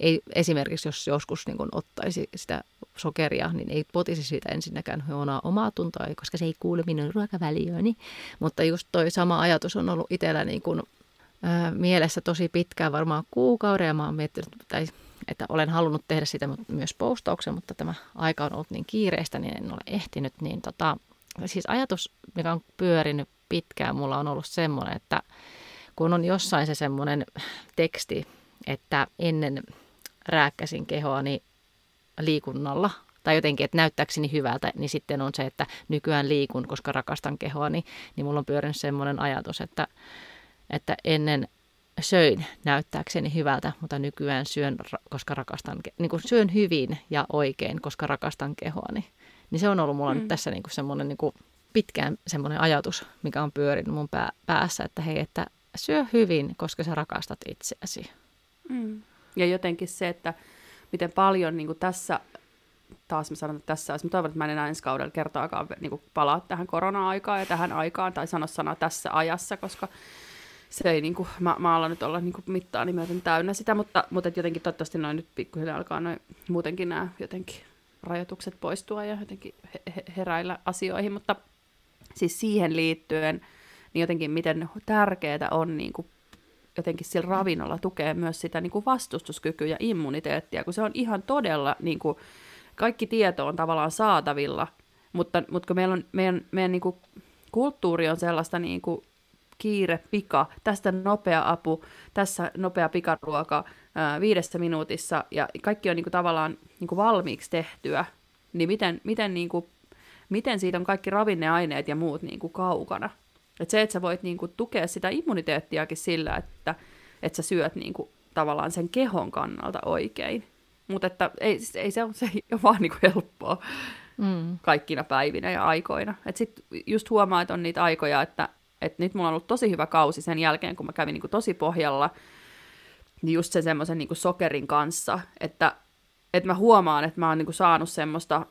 Speaker 1: ei esimerkiksi, jos joskus niin kun ottaisi sitä sokeria, niin ei potisi siitä ensinnäkään huonoa omaa tuntoa, koska se ei kuule minun ruokavaliooni. Mutta just toi sama ajatus on ollut itsellä niin kun, ää, mielessä tosi pitkään, varmaan kuukauden, ja mä oon miettinyt, tai, että olen halunnut tehdä sitä myös postauksen, mutta tämä aika on ollut niin kiireistä, niin en ole ehtinyt. Niin tota, siis ajatus, mikä on pyörinyt pitkään, mulla on ollut semmoinen, että kun on jossain se semmoinen teksti, että ennen rääkkäsin kehoani liikunnalla tai jotenkin, että näyttääkseni hyvältä, niin sitten on se, että nykyään liikun, koska rakastan kehoani, niin mulla on pyörinyt semmoinen ajatus, että, että ennen söin näyttääkseni hyvältä, mutta nykyään syön, koska rakastan, niin kuin syön hyvin ja oikein, koska rakastan kehoani. Niin se on ollut mulla mm. nyt tässä niin kuin semmoinen niin kuin pitkään semmoinen ajatus, mikä on pyörinyt mun pää, päässä, että hei, että syö hyvin, koska sä rakastat itseäsi.
Speaker 2: Mm. Ja jotenkin se, että miten paljon niin kuin tässä, taas mä sanon, että tässä olisi, mä toivon, että mä en enää ensi kaudella kertaakaan niin kuin palaa tähän korona-aikaan ja tähän aikaan, tai sano sana tässä ajassa, koska se ei, niin kuin, mä, mä alan nyt olla niin kuin mittaa myöten täynnä sitä, mutta, mutta et jotenkin toivottavasti noin nyt pikkuhiljaa alkaa noin muutenkin nämä jotenkin rajoitukset poistua ja jotenkin he, heräillä asioihin, mutta siis siihen liittyen, niin jotenkin miten tärkeää on niin jotenkin sillä ravinnolla tukee myös sitä niin kuin vastustuskykyä ja immuniteettia, kun se on ihan todella, niin kuin, kaikki tieto on tavallaan saatavilla, mutta, mutta kun meillä on, meidän, meidän niin kuin, kulttuuri on sellaista niin kuin, kiire, pika, tästä nopea apu, tässä nopea pikaruoka ää, viidessä minuutissa, ja kaikki on niin kuin, tavallaan niin kuin valmiiksi tehtyä, niin miten, miten, niin kuin, miten siitä on kaikki ravinneaineet ja muut niin kuin, kaukana. Et se, että sä voit niinku tukea sitä immuniteettiakin sillä, että, että sä syöt niinku tavallaan sen kehon kannalta oikein. Mutta että ei, ei se, se ei ole vaan niinku helppoa mm. kaikkina päivinä ja aikoina. Et sit just huomaa, että on niitä aikoja, että, että nyt mulla on ollut tosi hyvä kausi sen jälkeen, kun mä kävin niinku tosi pohjalla, niin just sen semmoisen niinku sokerin kanssa, että, että mä huomaan, että mä oon niinku saanut semmoista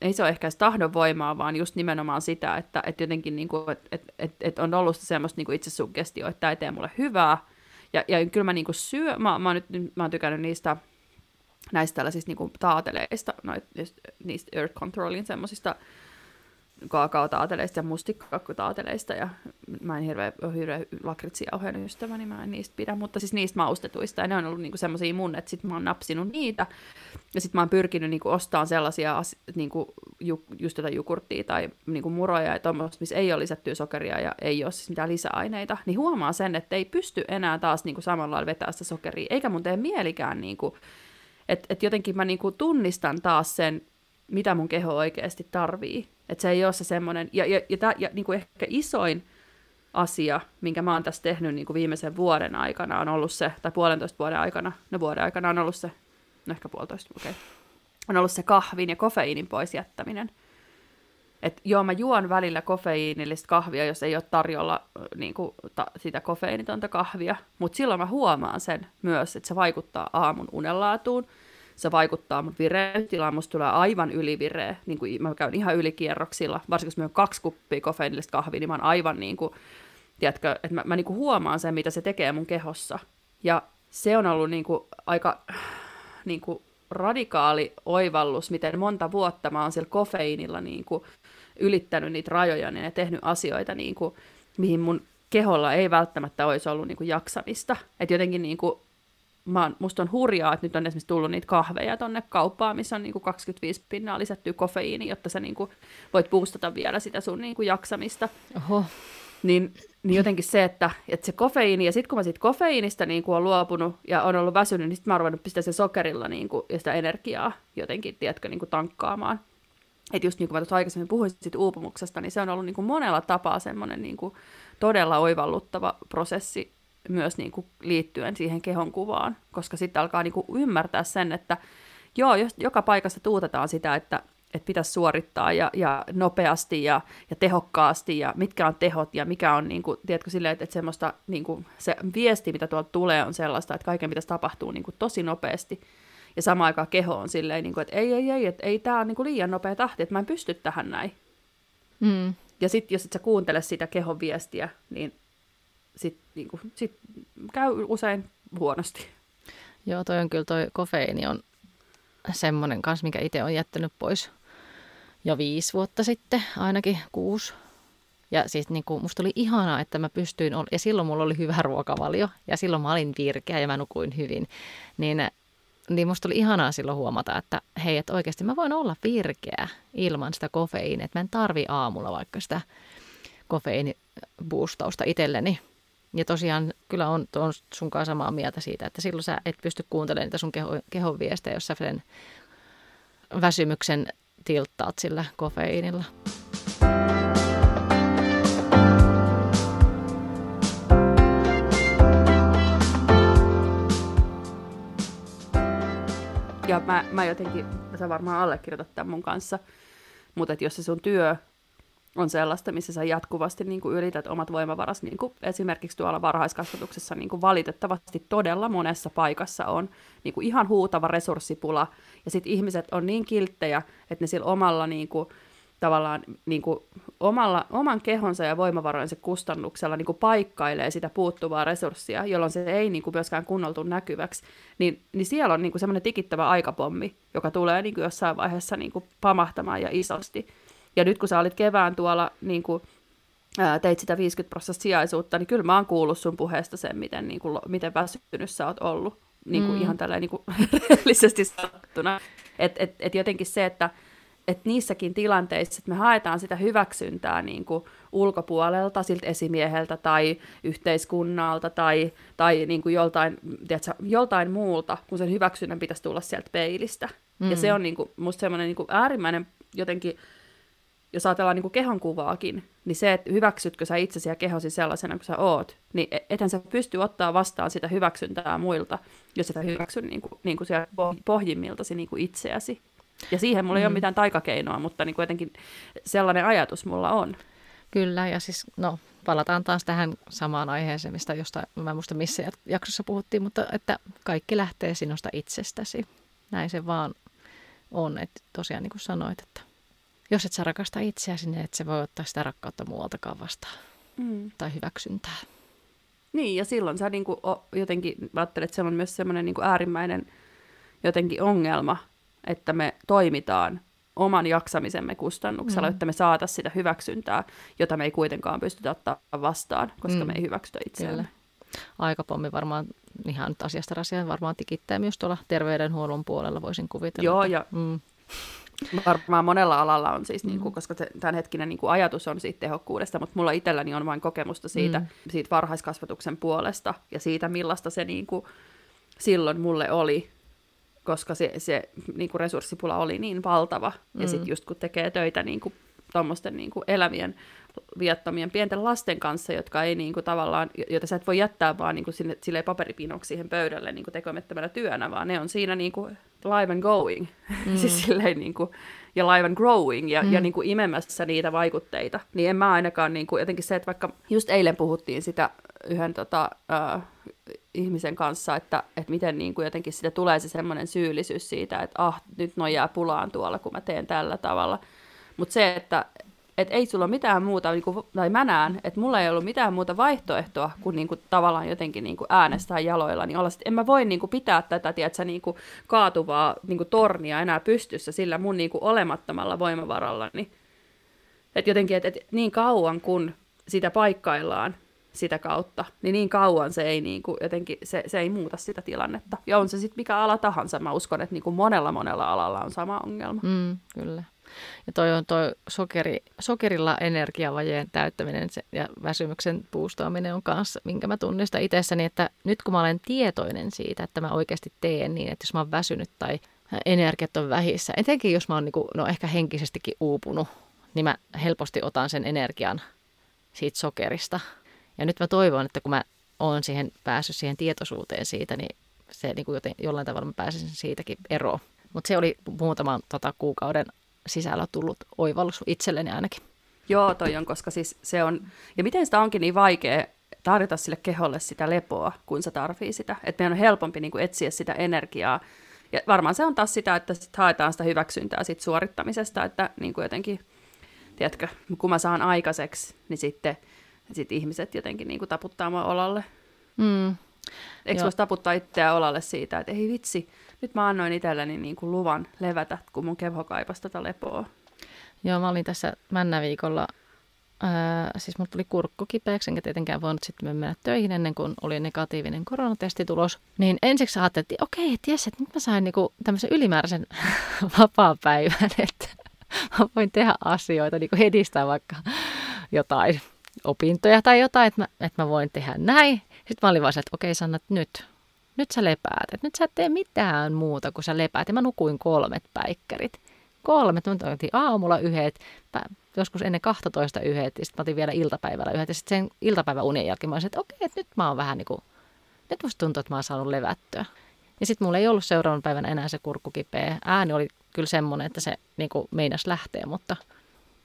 Speaker 2: ei se ole ehkä tahdonvoimaa, vaan just nimenomaan sitä, että, että jotenkin niin kuin, että, että, että, että on ollut semmoista niin kuin itsesuggestio, että tämä ei tee mulle hyvää. Ja, ja kyllä mä niin kuin syö, mä, mä, oon nyt, mä oon tykännyt niistä näistä tällaisista niin kuin taateleista, noit, niistä Earth Controlin semmoisista kaakaotaateleista ja mustikkakkutaateleista ja mä en hirveä, hirveä lakritsiauheen ystävä, niin mä en niistä pidä, mutta siis niistä maustetuista. Ja ne on ollut niinku semmoisia mun, että sit mä oon napsinut niitä. Ja sit mä oon pyrkinyt niinku ostamaan sellaisia niinku ju, just tätä jukurttia tai niinku muroja ja tuommoista, missä ei ole lisättyä sokeria ja ei ole siis mitään lisäaineita, niin huomaa sen, että ei pysty enää taas niinku samalla lailla vetää sitä sokeria, eikä mun tee mielikään niinku, että et jotenkin mä niinku tunnistan taas sen, mitä mun keho oikeasti tarvii. Että se ei ole se semmoinen, ja, ja, ja, tää, ja niin kuin ehkä isoin asia, minkä mä oon tässä tehnyt niin kuin viimeisen vuoden aikana, on ollut se, tai puolentoista vuoden aikana, no vuoden aikana on ollut se, no ehkä puolitoista, okei, okay, on ollut se kahvin ja kofeiinin pois jättäminen. Et joo, mä juon välillä kofeiinillista kahvia, jos ei ole tarjolla niin kuin, ta, sitä kofeiinitonta kahvia, mutta silloin mä huomaan sen myös, että se vaikuttaa aamun unenlaatuun, se vaikuttaa mun vireystilaan, musta tulee aivan ylivireä, niin kuin mä käyn ihan ylikierroksilla, varsinkin jos mä kaksi kuppia kofeiinillista kahvia, niin mä oon aivan niin kuin, tiedätkö, että mä, mä niin kuin huomaan sen, mitä se tekee mun kehossa. Ja se on ollut niin kuin aika niin kuin radikaali oivallus, miten monta vuotta mä oon sillä kofeiinilla niin kuin ylittänyt niitä rajoja niin ja tehnyt asioita, niin kuin, mihin mun keholla ei välttämättä olisi ollut niin kuin jaksamista. Että jotenkin niin kuin mä, musta on hurjaa, että nyt on esimerkiksi tullut niitä kahveja tonne kauppaan, missä on niinku 25 pinnaa lisättyä kofeiini, jotta sä niinku voit boostata vielä sitä sun niinku jaksamista.
Speaker 1: Oho.
Speaker 2: Niin, niin jotenkin se, että, että se kofeiini, ja sitten kun mä siitä kofeiinista niin kuin on luopunut ja on ollut väsynyt, niin sitten mä oon ruvennut pistää sen sokerilla niin kuin, ja sitä energiaa jotenkin, tiedätkö, niin kuin tankkaamaan. Että just niin kuin mä tuossa aikaisemmin puhuin siitä uupumuksesta, niin se on ollut niin kuin monella tapaa semmoinen niin kuin todella oivalluttava prosessi myös niin kuin liittyen siihen kehon kuvaan, koska sitten alkaa niin kuin ymmärtää sen, että joo, jos joka paikassa tuutetaan sitä, että, että pitäisi suorittaa ja, ja nopeasti ja, ja tehokkaasti ja mitkä on tehot ja mikä on, niin kuin, tiedätkö, silleen, että, että semmoista, niin kuin, se viesti, mitä tuolta tulee, on sellaista, että kaiken pitäisi tapahtua niin kuin, tosi nopeasti. Ja samaan aikaan keho on silleen, niin kuin, että ei, ei, ei, että ei tämä on niin kuin, liian nopea tahti, että mä en pysty tähän näin.
Speaker 1: Mm.
Speaker 2: Ja sitten jos et sä kuuntele sitä kehon viestiä, niin sitten niin kuin, sit käy usein huonosti.
Speaker 1: Joo, toi on kyllä toi kofeiini on semmoinen kanssa, mikä itse on jättänyt pois jo viisi vuotta sitten, ainakin kuusi. Ja siis niin kuin, musta oli ihanaa, että mä pystyin, ja silloin mulla oli hyvä ruokavalio, ja silloin mä olin virkeä ja mä nukuin hyvin. Niin, niin musta oli ihanaa silloin huomata, että hei, että oikeasti mä voin olla virkeä ilman sitä kofeiinia, että mä en tarvi aamulla vaikka sitä kofeiiniboostausta itselleni. Ja tosiaan kyllä on, on sun kanssa samaa mieltä siitä, että silloin sä et pysty kuuntelemaan niitä sun keho, kehon viestejä, jos sä sen väsymyksen tilttaat sillä kofeiinilla.
Speaker 2: Ja mä, mä jotenkin, sä varmaan allekirjoitat tämän mun kanssa, mutta jos se sun työ on sellaista, missä sä jatkuvasti niin kuin ylität omat voimavaras, niin kuin esimerkiksi tuolla varhaiskasvatuksessa niin kuin valitettavasti todella monessa paikassa on niin kuin ihan huutava resurssipula, ja sitten ihmiset on niin kilttejä, että ne sillä omalla niin kuin, tavallaan niin kuin omalla, oman kehonsa ja voimavarojensa kustannuksella niin kuin paikkailee sitä puuttuvaa resurssia, jolloin se ei niin kuin myöskään kunnoltu näkyväksi, niin, niin siellä on niin kuin semmoinen tikittävä aikapommi, joka tulee niin kuin jossain vaiheessa niin kuin pamahtamaan ja isosti. Ja nyt kun sä olit kevään tuolla, niin kuin, ää, teit sitä 50 prosenttia sijaisuutta, niin kyllä mä oon kuullut sun puheesta sen, miten, niin kuin, miten väsynyt sä oot ollut. Niin kuin mm. Ihan tälleen niin kuin, rehellisesti sanottuna. Että et, et jotenkin se, että et niissäkin tilanteissa, että me haetaan sitä hyväksyntää niin kuin ulkopuolelta, siltä esimieheltä tai yhteiskunnalta tai, tai niin kuin joltain, tiedätkö, joltain muulta, kun sen hyväksynnän pitäisi tulla sieltä peilistä. Mm. Ja se on niin kuin, musta semmoinen niin kuin äärimmäinen jotenkin jos ajatellaan niin kuin kehon kuvaakin, niin se, että hyväksytkö sä itsesi ja kehosi sellaisena kuin sä oot, niin e- ethän sä pysty ottaa vastaan sitä hyväksyntää muilta, jos sä hyväksy niin kuin, niin kuin siellä pohjimmiltasi niin kuin itseäsi. Ja siihen mulla mm. ei ole mm. mitään taikakeinoa, mutta niin kuin jotenkin sellainen ajatus mulla on.
Speaker 1: Kyllä, ja siis no, palataan taas tähän samaan aiheeseen, mistä josta mä muista missä jaksossa puhuttiin, mutta että kaikki lähtee sinusta itsestäsi. Näin se vaan on, että tosiaan niin kuin sanoit, että jos et sä rakasta itseäsi, niin et se voi ottaa sitä rakkautta muualtakaan vastaan mm. tai hyväksyntää.
Speaker 2: Niin, ja silloin sä niin kuin, jotenkin ajattelet, että se on myös semmoinen niin äärimmäinen jotenkin ongelma, että me toimitaan oman jaksamisemme kustannuksella, mm. että me saataisiin sitä hyväksyntää, jota me ei kuitenkaan pystytä ottaa vastaan, koska mm. me ei hyväksytä itseämme.
Speaker 1: Aikapommi varmaan ihan asiasta asiaan varmaan tikittää myös tuolla terveydenhuollon puolella, voisin kuvitella.
Speaker 2: Joo, ja mm. Varmaan monella alalla on siis, mm. niin kuin, koska tämänhetkinen niin kuin ajatus on siitä tehokkuudesta, mutta mulla itselläni on vain kokemusta siitä, mm. siitä varhaiskasvatuksen puolesta ja siitä, millaista se niin kuin, silloin mulle oli, koska se, se niin kuin resurssipula oli niin valtava. Mm. Ja sitten just kun tekee töitä niin kuin, tuommoisten niin kuin elävien viattomien pienten lasten kanssa, jotka ei niin kuin, tavallaan, joita sä et voi jättää vaan niin kuin, sinne, silleen paperipinoksi siihen pöydälle niin kuin tekomettömänä työnä, vaan ne on siinä niin kuin, live and going, mm. siis silleen, niin kuin, ja live and growing, ja, mm. ja niin kuin, imemässä niitä vaikutteita. Niin en mä ainakaan niin kuin, jotenkin se, että vaikka just eilen puhuttiin sitä yhden tota, uh, ihmisen kanssa, että, että miten niin kuin jotenkin sitä tulee se semmoinen syyllisyys siitä, että ah, nyt nojaa pulaan tuolla, kun mä teen tällä tavalla. Mutta se, että, että ei sulla mitään muuta, niin kuin, tai mä näen, että mulla ei ollut mitään muuta vaihtoehtoa kuin, niin kuin tavallaan jotenkin niin kuin äänestää jaloilla, niin olla, että en mä voi niin kuin, pitää tätä tiedätkö, niin kuin, kaatuvaa niin kuin, tornia enää pystyssä sillä mun niin kuin, olemattomalla voimavarallani. Että jotenkin, että, että niin kauan kun sitä paikkaillaan sitä kautta, niin niin kauan se ei, niin kuin, jotenkin, se, se ei muuta sitä tilannetta. Ja on se sitten mikä ala tahansa, mä uskon, että niin kuin monella monella alalla on sama ongelma.
Speaker 1: Mm, kyllä. Ja toi on toi sokeri, sokerilla energiavajeen täyttäminen ja väsymyksen puustoaminen on kanssa, minkä mä tunnistan itsessäni, että nyt kun mä olen tietoinen siitä, että mä oikeasti teen niin, että jos mä oon väsynyt tai energiat on vähissä, etenkin jos mä oon niinku, no ehkä henkisestikin uupunut, niin mä helposti otan sen energian siitä sokerista. Ja nyt mä toivon, että kun mä oon siihen päässyt siihen tietoisuuteen siitä, niin se niin kuin joten, jollain tavalla mä pääsisin siitäkin eroon. Mutta se oli muutaman tota, kuukauden sisällä tullut oivallus itselleni ainakin.
Speaker 2: Joo, toi on, koska siis se on, ja miten sitä onkin niin vaikea tarjota sille keholle sitä lepoa, kun se tarvii sitä. Että meidän on helpompi niin kuin etsiä sitä energiaa. Ja varmaan se on taas sitä, että sit haetaan sitä hyväksyntää sit suorittamisesta, että niin kuin jotenkin, tiedätkö, kun mä saan aikaiseksi, niin sitten sitten ihmiset jotenkin niin kuin taputtaa mua olalle.
Speaker 1: Mm.
Speaker 2: Eikö voisi taputtaa itseä olalle siitä, että ei vitsi, nyt mä annoin itselleni niin kuin luvan levätä, kun mun keho kaipasi tätä lepoa.
Speaker 1: Joo, mä olin tässä männäviikolla, ää, siis mulla tuli kurkku kipeäksi, enkä tietenkään voinut sitten mennä töihin ennen kuin oli negatiivinen koronatestitulos. Niin ensiksi ajattelin, että okei, että jes, että nyt mä sain niinku tämmöisen ylimääräisen vapaa-päivän, että mä voin tehdä asioita, niinku edistää vaikka jotain opintoja tai jotain, että mä, että mä voin tehdä näin. Sitten mä olin vaan se, että okei Sanna, että nyt, nyt sä lepäät. Että nyt sä et tee mitään muuta kuin sä lepäät. Ja mä nukuin kolmet päikkärit. Kolmet, mä otin aamulla yhdet, joskus ennen 12 yhdet, ja sitten mä otin vielä iltapäivällä yhdet. Ja sitten sen iltapäivän unien jälkeen mä olin, se, että okei, että nyt mä oon vähän niin kuin, nyt musta tuntuu, että mä oon saanut levättyä. Ja sitten mulla ei ollut seuraavan päivän enää se kurkku kipeä. Ääni oli kyllä semmoinen, että se niin kuin meinas lähteä, mutta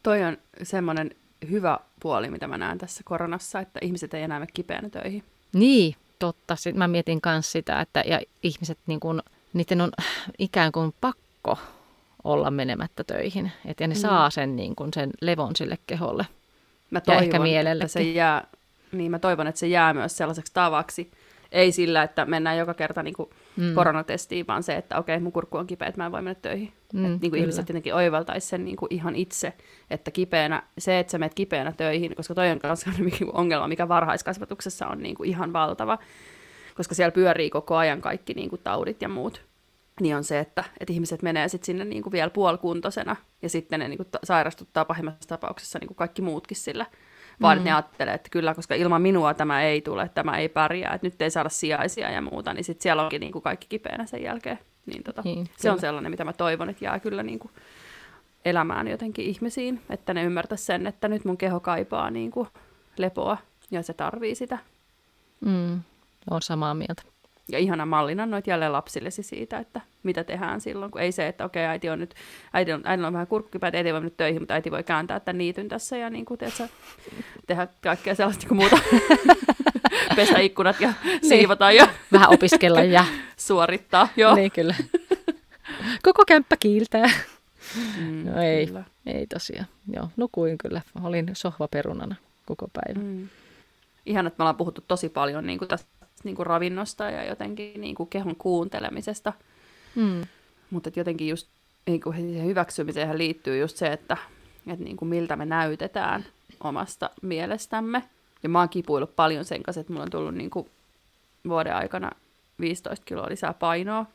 Speaker 2: Toi on semmoinen hyvä puoli, mitä mä näen tässä koronassa, että ihmiset ei enää mene kipeänä töihin.
Speaker 1: Niin, totta. Sitten mä mietin myös sitä, että ja ihmiset, niin kun, niiden on ikään kuin pakko olla menemättä töihin. Et, ja ne
Speaker 2: Mm.
Speaker 1: saa sen, niin kun, sen levon sille keholle.
Speaker 2: Mä
Speaker 1: Ja
Speaker 2: toivon,
Speaker 1: ehkä
Speaker 2: että se jää, niin mä toivon, että se jää myös sellaiseksi tavaksi. Ei sillä, että mennään joka kerta niin kuin mm. koronatestiin, vaan se, että okei, mun kurkku on kipeä, että mä en voi mennä töihin.
Speaker 1: Mm,
Speaker 2: Mm, niin kuin ihmiset jotenkin oivaltaisi sen niin kuin ihan itse, että kipeänä, se, että sä menet kipeänä töihin, koska toi on myös ongelma, mikä varhaiskasvatuksessa on niin kuin ihan valtava, koska siellä pyörii koko ajan kaikki niin kuin taudit ja muut. Niin on se, että, että ihmiset menee sitten sinne niin kuin vielä puolikuntoisena, ja sitten ne niin kuin ta- sairastuttaa pahimmassa tapauksessa niin kuin kaikki muutkin sillä. Vaan mm. ne ajattelee, että kyllä, koska ilman minua tämä ei tule, tämä ei pärjää, että nyt ei saada sijaisia ja muuta, niin sitten siellä onkin niin kuin kaikki kipeänä sen jälkeen. Niin tota,
Speaker 1: Niin,
Speaker 2: se on sellainen, mitä mä toivon, että jää kyllä niin kuin elämään jotenkin ihmisiin, että ne ymmärtäisi sen, että nyt mun keho kaipaa niin kuin lepoa ja se tarvii sitä.
Speaker 1: Mm, on samaa mieltä.
Speaker 2: Ja ihana mallina noit jälleen lapsillesi siitä, että mitä tehdään silloin, kun ei se, että okei, äiti on nyt, äiti on, äiti on vähän kurkkukipä, että äiti voi nyt töihin, mutta äiti voi kääntää tämän niityn tässä ja niin kuin, tiedätkö, tehdä kaikkea sellaista kuin muuta. Pestä ikkunat ja siivota ja
Speaker 1: Vähän opiskella ja...
Speaker 2: suorittaa. Joo.
Speaker 1: niin kyllä. Koko kämppä kiiltää.
Speaker 2: Mm,
Speaker 1: No ei,
Speaker 2: kyllä.
Speaker 1: ei tosiaan. Joo, nukuin kyllä. Olin sohvaperunana koko päivä.
Speaker 2: Mm. Ihan, että me ollaan puhuttu tosi paljon niin kuin tästä niin kuin ravinnosta ja jotenkin niin kuin kehon kuuntelemisesta,
Speaker 1: Mm.
Speaker 2: mutta jotenkin just niin kuin siihen hyväksymiseen liittyy just se, että, että niin kuin miltä me näytetään omasta mielestämme. Ja mä oon kipuillut paljon sen kanssa, että mulla on tullut niin kuin vuoden aikana 15 kiloa lisää painoa.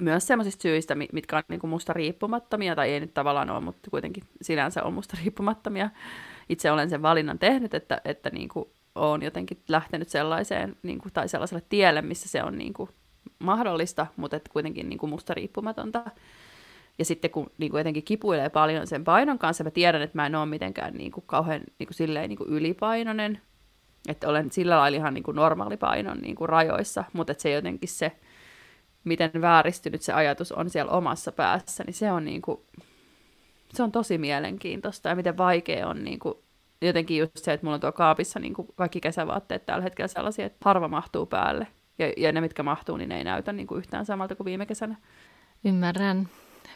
Speaker 2: Myös semmoisista syistä, mi- mitkä on niin kuin musta riippumattomia, tai ei nyt tavallaan ole, mutta kuitenkin sinänsä on musta riippumattomia. Itse olen sen valinnan tehnyt, että, että niin kuin olen jotenkin lähtenyt sellaiseen, niin kuin, tai sellaiselle tielle, missä se on niin kuin mahdollista, mutta että kuitenkin niin kuin musta riippumatonta. Ja sitten kun niin kuin jotenkin kipuilee paljon sen painon kanssa, mä tiedän, että mä en ole mitenkään niin kuin kauhean niin kuin silleen niin kuin ylipainoinen, että olen sillä lailla ihan niin kuin normaalipainon niin kuin rajoissa, mutta että se jotenkin se, miten vääristynyt se ajatus on siellä omassa päässä, niin se on, niin kuin, se on tosi mielenkiintoista ja miten vaikea on niin kuin, jotenkin just se, että mulla on tuo kaapissa niin kuin kaikki kesävaatteet tällä hetkellä sellaisia, että harva mahtuu päälle. Ja, ja ne, mitkä mahtuu, niin ne ei näytä niin kuin yhtään samalta kuin viime kesänä.
Speaker 1: Ymmärrän,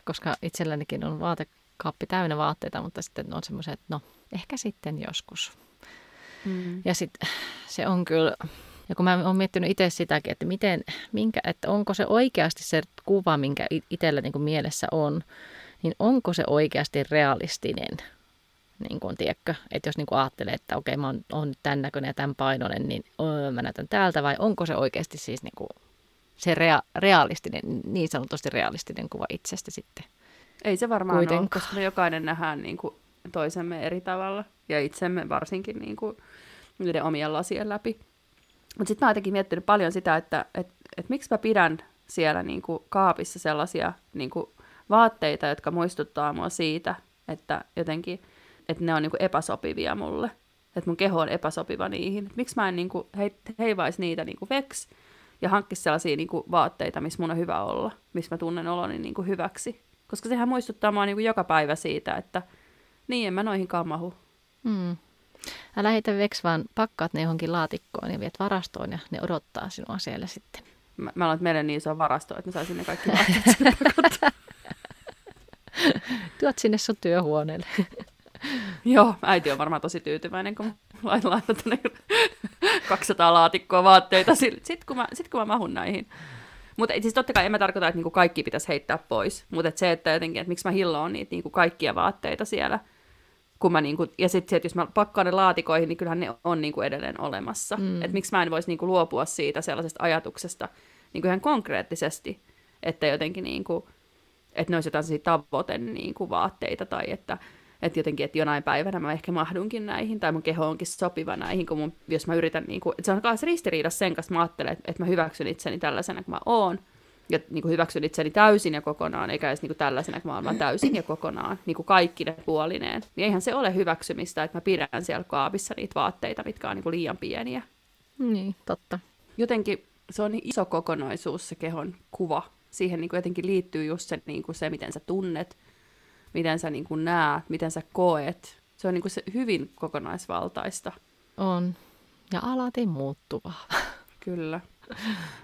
Speaker 1: koska itsellänikin on vaatekaappi täynnä vaatteita, mutta sitten on semmoisia, että no, ehkä sitten joskus.
Speaker 2: Mm.
Speaker 1: Ja sitten se on kyllä, ja kun mä oon miettinyt itse sitäkin, että, miten, minkä, että onko se oikeasti se kuva, minkä it- itsellä niin kuin mielessä on, niin onko se oikeasti realistinen, niin kuin, tiedätkö, että jos niin kuin ajattelee, että okei, mä oon, oon nyt tämän näköinen ja tämän painoinen, niin öö, mä näytän täältä, vai onko se oikeasti siis niin kuin se rea- realistinen, niin sanotusti realistinen kuva itsestä sitten?
Speaker 2: Ei se varmaan ole, koska me jokainen nähdään niin kuin toisemme eri tavalla. Ja itsemme varsinkin niin kuin niiden omien lasien läpi. Mutta sitten mä oon jotenkin miettinyt paljon sitä, että et, et miksi mä pidän siellä niin kuin kaapissa sellaisia niin kuin vaatteita, jotka muistuttaa mua siitä, että jotenkin, että ne on niin kuin epäsopivia mulle. Että mun keho on epäsopiva niihin. Miksi mä en niin kuin hei- heivaisi niitä niin kuin veks ja hankkisi sellaisia niin kuin vaatteita, missä mun on hyvä olla, missä mä tunnen oloni niin kuin hyväksi. Koska sehän muistuttaa mua niin kuin joka päivä siitä, että niin en mä noihinkaan mahu.
Speaker 1: Hmm. Älä heitä veks, vaan pakkaat ne johonkin laatikkoon ja viet varastoon ja ne odottaa sinua siellä sitten.
Speaker 2: Mä, mä olen meille niin iso varasto, että mä saisin ne kaikki vaatteet.
Speaker 1: Tuot sinne sun työhuoneelle.
Speaker 2: Joo, äiti on varmaan tosi tyytyväinen, kun laitan tänne 200 laatikkoa vaatteita, sitten kun, mä, sit kun mä mahun näihin. Mutta siis totta kai en mä tarkoita, että niinku kaikki pitäisi heittää pois, mutta et se, että jotenkin, että miksi mä hilloon niitä niinku kaikkia vaatteita siellä, kun mä niinku, ja sitten se, että jos mä pakkaan ne laatikoihin, niin kyllähän ne on niinku edelleen olemassa. Mm. Että miksi mä en voisi niinku luopua siitä sellaisesta ajatuksesta niinku ihan konkreettisesti, että jotenkin niinku, että ne olisi jotain tavoite niinku vaatteita tai että että jotenkin, että jonain päivänä mä ehkä mahdunkin näihin, tai mun keho onkin sopiva näihin, kun mun, jos mä yritän, niin kuin, että se on myös ristiriidassa sen kanssa, mä ajattelen, että, että mä hyväksyn itseni tällaisena kuin mä oon, ja niin kuin hyväksyn itseni täysin ja kokonaan, eikä edes niin kuin tällaisena kuin mä oon, vaan täysin ja kokonaan, niin kuin kaikki ne puolineen. Niin eihän se ole hyväksymistä, että mä pidän siellä kaapissa niitä vaatteita, mitkä on niin kuin liian pieniä.
Speaker 1: Niin, totta.
Speaker 2: Jotenkin se on niin iso kokonaisuus se kehon kuva. Siihen niin kuin jotenkin liittyy just se, niin kuin se, miten sä tunnet, miten sä niin kuin näet, miten sä koet. Se on niin kuin se hyvin kokonaisvaltaista.
Speaker 1: On. Ja alati muuttuvaa.
Speaker 2: Kyllä.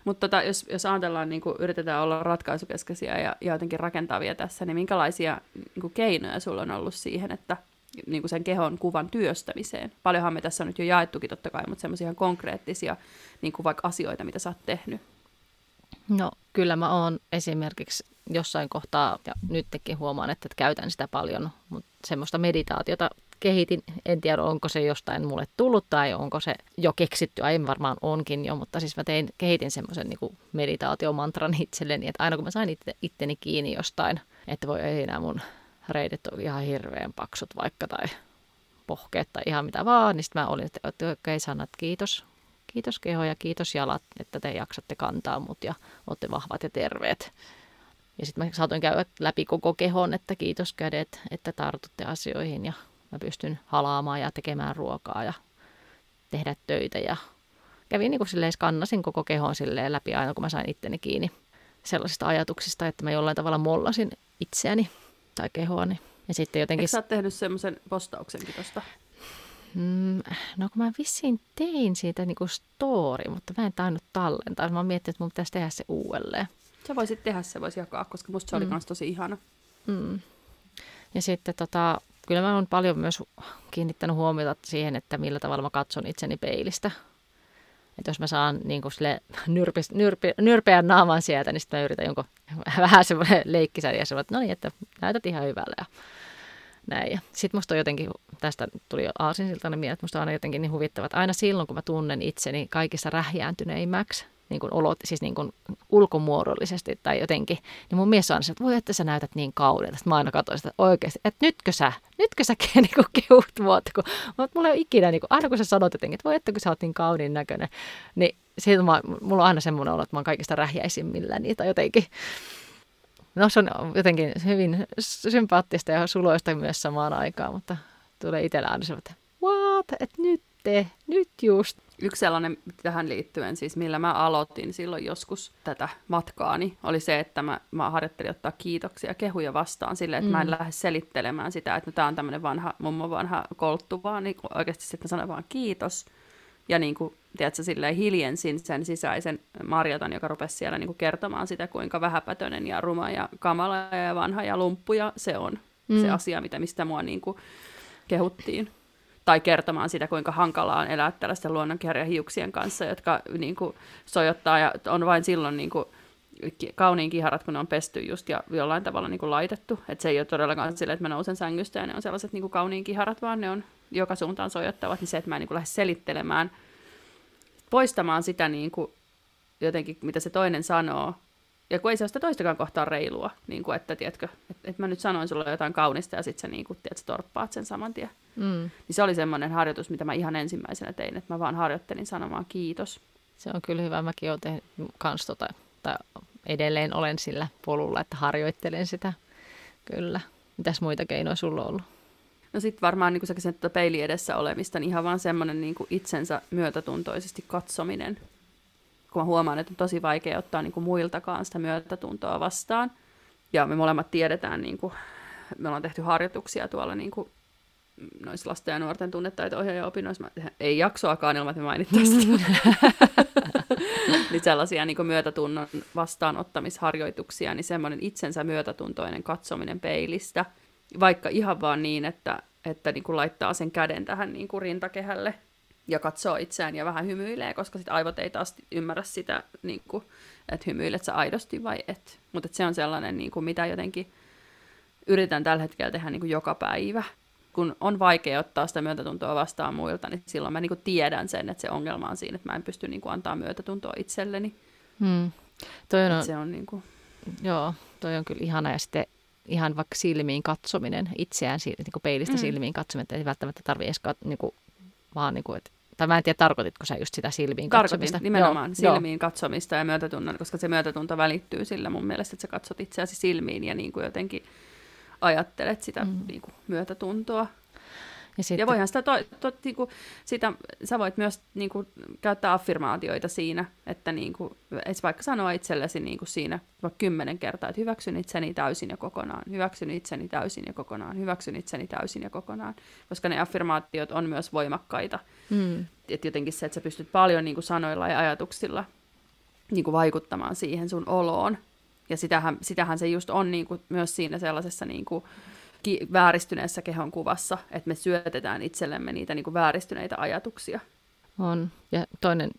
Speaker 2: Mutta tota, jos, jos ajatellaan, niin kuin yritetään olla ratkaisukeskeisiä ja, ja jotenkin rakentavia tässä, niin minkälaisia niin kuin keinoja sulla on ollut siihen, että niin kuin sen kehon kuvan työstämiseen? Paljonhan me tässä on nyt jo jaettukin totta kai, mutta semmoisia ihan konkreettisia niin kuin vaikka asioita, mitä sä oot tehnyt.
Speaker 1: No kyllä mä oon esimerkiksi jossain kohtaa, ja nytkin huomaan, että käytän sitä paljon, mutta semmoista meditaatiota kehitin. En tiedä, onko se jostain mulle tullut tai onko se jo keksitty. Aiemmin varmaan onkin jo, mutta siis mä tein, kehitin semmoisen niin meditaatiomantran itselleni, että aina kun mä sain itse, itteni kiinni jostain, että voi ei nämä mun reidet on ihan hirveän paksut vaikka tai pohkeet tai ihan mitä vaan, niin sitten mä olin, että okei, okay, sanat kiitos, kiitos keho ja kiitos jalat, että te jaksatte kantaa mut ja olette vahvat ja terveet. Ja sitten mä saatoin käydä läpi koko kehon, että kiitos kädet, että tartutte asioihin ja mä pystyn halaamaan ja tekemään ruokaa ja tehdä töitä. Ja kävin niin silleen, skannasin koko kehon silleen läpi aina, kun mä sain itteni kiinni sellaisista ajatuksista, että mä jollain tavalla mollasin itseäni tai kehoani. Ja sitten jotenkin...
Speaker 2: Eikö sä oot tehnyt semmoisen postauksenkin tuosta?
Speaker 1: Mm, no kun mä vissiin tein siitä niinku story, mutta mä en tainnut tallentaa. Mä miettinyt, että mun pitäisi tehdä se uudelleen.
Speaker 2: Sä voisit tehdä se, voisi jakaa, koska musta se oli mm. myös tosi ihana.
Speaker 1: Mm. Ja sitten tota, kyllä mä oon paljon myös kiinnittänyt huomiota siihen, että millä tavalla mä katson itseni peilistä. Että jos mä saan niin kuin sille nyrpi, nyrpi, nyrpeän naaman sieltä, niin sitten mä yritän jonkun vähän semmoinen leikkisä ja että no niin, että näytät ihan hyvällä ja näin. sitten musta on jotenkin, tästä tuli aasinsiltainen mieleen, että musta on aina jotenkin niin huvittava, että aina silloin, kun mä tunnen itseni kaikissa rähjääntyneimmäksi, niin kuin olot, siis niin kuin ulkomuodollisesti tai jotenkin, niin mun mies on se, että voi että sä näytät niin kauneelta. Sitten mä aina katsoin sitä oikeasti, että nytkö sä, nytkö sä niin kuin kehut muot, kun, mutta mulla ei ole ikinä, niin kuin, aina kun sä sanot jotenkin, että voi että kun sä oot niin kauniin näköinen, niin siitä mä, mulla on aina semmoinen olo, että mä oon kaikista rähjäisimmilläni tai jotenkin. No se on jotenkin hyvin sympaattista ja suloista myös samaan aikaan, mutta tulee itsellä aina se, että what, että nyt te, nyt just.
Speaker 2: Yksi sellainen tähän liittyen, siis millä mä aloitin silloin joskus tätä matkaani, oli se, että mä, mä harjoittelin ottaa kiitoksia kehuja vastaan silleen, että mm. mä en mm. lähde selittelemään sitä, että no, tämä on tämmöinen vanha, mummon vanha kolttu, vaan niin oikeasti sitten sanoin vaan kiitos. Ja niin kuin, tiedätkö, silleen hiljensin sen sisäisen Marjatan, joka rupesi siellä niin kuin kertomaan sitä, kuinka vähäpätöinen ja ruma ja kamala ja vanha ja lumppuja se on. Mm. Se asia, mitä, mistä mua niin kuin kehuttiin tai kertomaan sitä, kuinka hankalaa on elää tällaisten luonnonkierrähiuksien kanssa, jotka niin kuin, sojottaa ja on vain silloin niin kuin, kauniin kiharat, kun ne on pesty just ja jollain tavalla niin kuin laitettu. Et se ei ole todellakaan silleen, että mä nousen sängystä ja ne on sellaiset niin kuin kauniin kiharat, vaan ne on joka suuntaan sojottavat, niin se, että mä en niin kuin lähde selittelemään, poistamaan sitä niin kuin, jotenkin, mitä se toinen sanoo, ja kun ei se ole sitä toistakaan kohtaa reilua, niin kuin, että tiedätkö, että, että mä nyt sanoin sulle jotain kaunista ja sitten sä, niin kuin, tiedätkö, torppaat sen saman tien. Mm. Niin se oli semmoinen harjoitus, mitä mä ihan ensimmäisenä tein, että mä vaan harjoittelin sanomaan kiitos.
Speaker 1: Se on kyllä hyvä. Mäkin olen tehnyt kans tota, tai edelleen olen sillä polulla, että harjoittelen sitä. Kyllä. Mitäs muita keinoja sulla on ollut?
Speaker 2: No sitten varmaan, niin kuin sä että peili edessä olemista, niin ihan vaan semmoinen niin kuin itsensä myötätuntoisesti katsominen kun mä huomaan, että on tosi vaikea ottaa niin kuin muiltakaan sitä myötätuntoa vastaan. Ja me molemmat tiedetään, niin kuin, me ollaan tehty harjoituksia tuolla niin kuin, noissa lasten ja nuorten tunnetaito-ohjaaja-opinnoissa. Ei jaksoakaan ilman, että mainittaisiin niin sellaisia niin myötätunnon vastaanottamisharjoituksia, niin semmoinen itsensä myötätuntoinen katsominen peilistä, vaikka ihan vaan niin, että, että niin kuin laittaa sen käden tähän niin kuin rintakehälle ja katsoo itseään ja vähän hymyilee, koska sit aivot ei taas ymmärrä sitä, niin kuin, että hymyilet sä aidosti vai et. Mutta se on sellainen, niin kuin, mitä jotenkin yritän tällä hetkellä tehdä niin kuin joka päivä. Kun on vaikea ottaa sitä myötätuntoa vastaan muilta, niin silloin mä niin kuin tiedän sen, että se ongelma on siinä, että mä en pysty niin kuin antaa myötätuntoa itselleni.
Speaker 1: Hmm. Toi on,
Speaker 2: se on niin kuin...
Speaker 1: Joo, toi on kyllä ihana. Ja sitten ihan vaikka silmiin katsominen, itseään niin kuin peilistä mm. silmiin katsominen, että ei välttämättä tarvitse edes niin kuin, vaan niin kuin, että tai mä en tiedä, tarkoititko sä just sitä silmiin
Speaker 2: Tarkoitin,
Speaker 1: katsomista?
Speaker 2: nimenomaan joo, silmiin joo. katsomista ja myötätunnon, koska se myötätunto välittyy sillä mun mielestä, että sä katsot itseäsi silmiin ja niin kuin jotenkin ajattelet sitä mm. niin kuin myötätuntoa. Ja, sitten... ja voihan sitä, to, to, niin kuin, sitä, sä voit myös niin kuin, käyttää affirmaatioita siinä, että niin kuin, vaikka sanoa itsellesi niin kuin siinä vaikka kymmenen kertaa, että hyväksyn itseni täysin ja kokonaan, hyväksyn itseni täysin ja kokonaan, hyväksyn itseni täysin ja kokonaan, koska ne affirmaatiot on myös voimakkaita. Mm. Että jotenkin se, että sä pystyt paljon niin kuin sanoilla ja ajatuksilla niin kuin vaikuttamaan siihen sun oloon. Ja sitähän, sitähän se just on niin kuin, myös siinä sellaisessa niin kuin, ki- vääristyneessä kehon kuvassa, että me syötetään itsellemme niitä niin kuin vääristyneitä ajatuksia.
Speaker 1: On. Ja toinen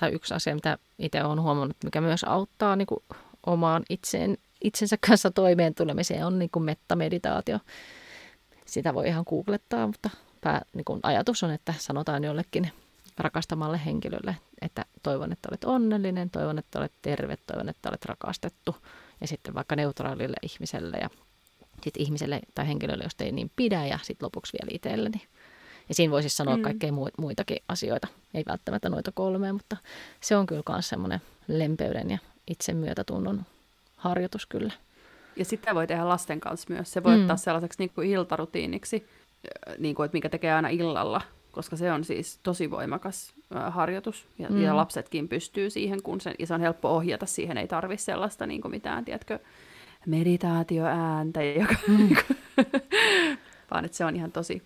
Speaker 1: tai yksi asia, mitä itse olen huomannut, mikä myös auttaa niin kuin omaan itseen, itsensä kanssa toimeen tulemiseen, on niin kuin mettameditaatio. Sitä voi ihan googlettaa, mutta pää, niin kuin ajatus on, että sanotaan jollekin rakastamalle henkilölle, että toivon, että olet onnellinen, toivon, että olet terve, toivon, että olet rakastettu. Ja sitten vaikka neutraalille ihmiselle ja sit ihmiselle tai henkilölle, josta ei niin pidä ja sitten lopuksi vielä itselleni. Ja siinä voisi siis sanoa mm. kaikkea muitakin asioita, ei välttämättä noita kolmea, mutta se on kyllä myös semmoinen lempeyden ja itsemyötätunnon harjoitus kyllä.
Speaker 2: Ja sitä voi tehdä lasten kanssa myös. Se voi mm. ottaa sellaiseksi niin kuin iltarutiiniksi, niin kuin, että mikä tekee aina illalla, koska se on siis tosi voimakas harjoitus. Ja, mm. ja lapsetkin pystyy siihen, kun se, ja se on helppo ohjata siihen, ei tarvitse sellaista niin kuin mitään, tiedätkö, meditaatioääntä, joka, mm. vaan että se on ihan tosi,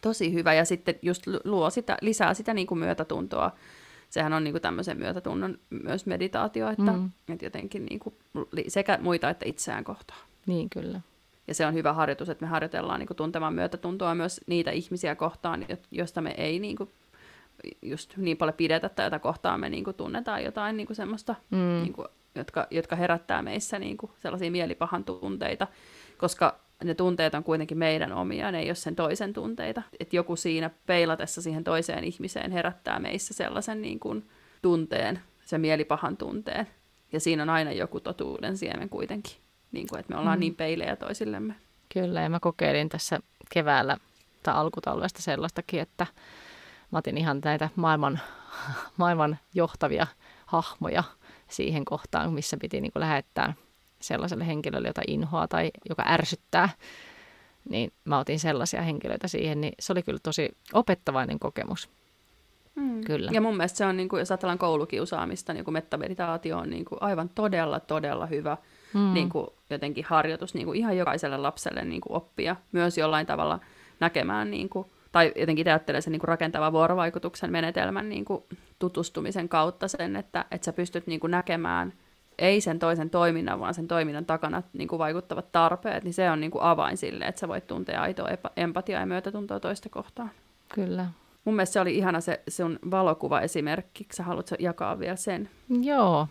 Speaker 2: tosi hyvä. Ja sitten just luo sitä, lisää sitä niin kuin myötätuntoa. Sehän on niin kuin tämmöisen myötätunnon myös meditaatio, että, mm. että jotenkin niin kuin sekä muita että itseään kohtaa.
Speaker 1: Niin, kyllä.
Speaker 2: Ja se on hyvä harjoitus, että me harjoitellaan niin kuin tuntemaan myötätuntoa myös niitä ihmisiä kohtaan, joista me ei niin kuin just niin paljon pidetä tai jota kohtaan me niin kuin tunnetaan jotain niin kuin semmoista mm. niin kuin jotka, jotka herättää meissä niin kuin sellaisia mielipahan tunteita, koska ne tunteet on kuitenkin meidän omia, ne ei ole sen toisen tunteita. Että joku siinä peilatessa siihen toiseen ihmiseen herättää meissä sellaisen niin kuin tunteen, sen mielipahan tunteen. Ja siinä on aina joku totuuden siemen kuitenkin, niin kuin, että me ollaan mm. niin peilejä toisillemme.
Speaker 1: Kyllä, ja mä kokeilin tässä keväällä tai alkutalvesta sellaistakin, että mä otin ihan näitä maailman, maailman johtavia hahmoja – siihen kohtaan, missä piti niin kuin lähettää sellaiselle henkilölle, jota inhoaa tai joka ärsyttää, niin mä otin sellaisia henkilöitä siihen, niin se oli kyllä tosi opettavainen kokemus.
Speaker 2: Mm. Kyllä. Ja mun mielestä se on, niin kuin, jos ajatellaan koulukiusaamista, niin kuin mettameditaatio on niin kuin aivan todella, todella hyvä mm. niin kuin jotenkin harjoitus niin kuin ihan jokaiselle lapselle niin kuin oppia. Myös jollain tavalla näkemään niin kuin, tai jotenkin ajattelee sen niin kuin rakentavan vuorovaikutuksen menetelmän niin kuin tutustumisen kautta sen, että, että sä pystyt niin kuin näkemään ei sen toisen toiminnan, vaan sen toiminnan takana niin kuin vaikuttavat tarpeet, niin se on niin kuin avain sille, että sä voit tuntea aitoa empatiaa ja myötätuntoa toista kohtaan.
Speaker 1: Kyllä.
Speaker 2: Mun mielestä se oli ihana se sun valokuva-esimerkki. Sä haluatko jakaa vielä sen?
Speaker 1: Joo.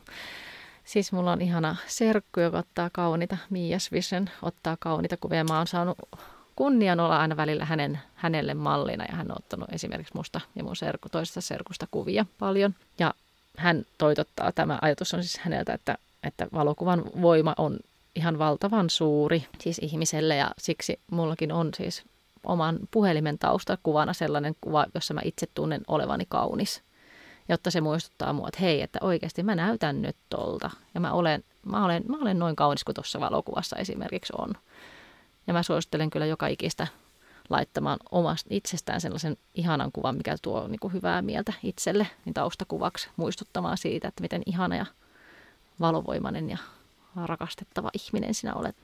Speaker 1: Siis mulla on ihana serkku, joka ottaa kaunita, Mias Vision ottaa kaunita kuvia. Mä oon saanut kunnian olla aina välillä hänen, hänelle mallina ja hän on ottanut esimerkiksi musta ja mun serku, toisesta serkusta kuvia paljon. Ja hän toitottaa, tämä ajatus on siis häneltä, että, että valokuvan voima on ihan valtavan suuri siis ihmiselle ja siksi mullakin on siis oman puhelimen taustakuvana sellainen kuva, jossa mä itse tunnen olevani kaunis. Jotta se muistuttaa mua, että hei, että oikeasti mä näytän nyt tolta. Ja mä olen, mä olen, mä olen noin kaunis kuin tuossa valokuvassa esimerkiksi on. Ja mä suosittelen kyllä joka ikistä laittamaan omasta itsestään sellaisen ihanan kuvan, mikä tuo niin kuin hyvää mieltä itselle, niin taustakuvaksi muistuttamaan siitä, että miten ihana ja valovoimainen ja rakastettava ihminen sinä olet.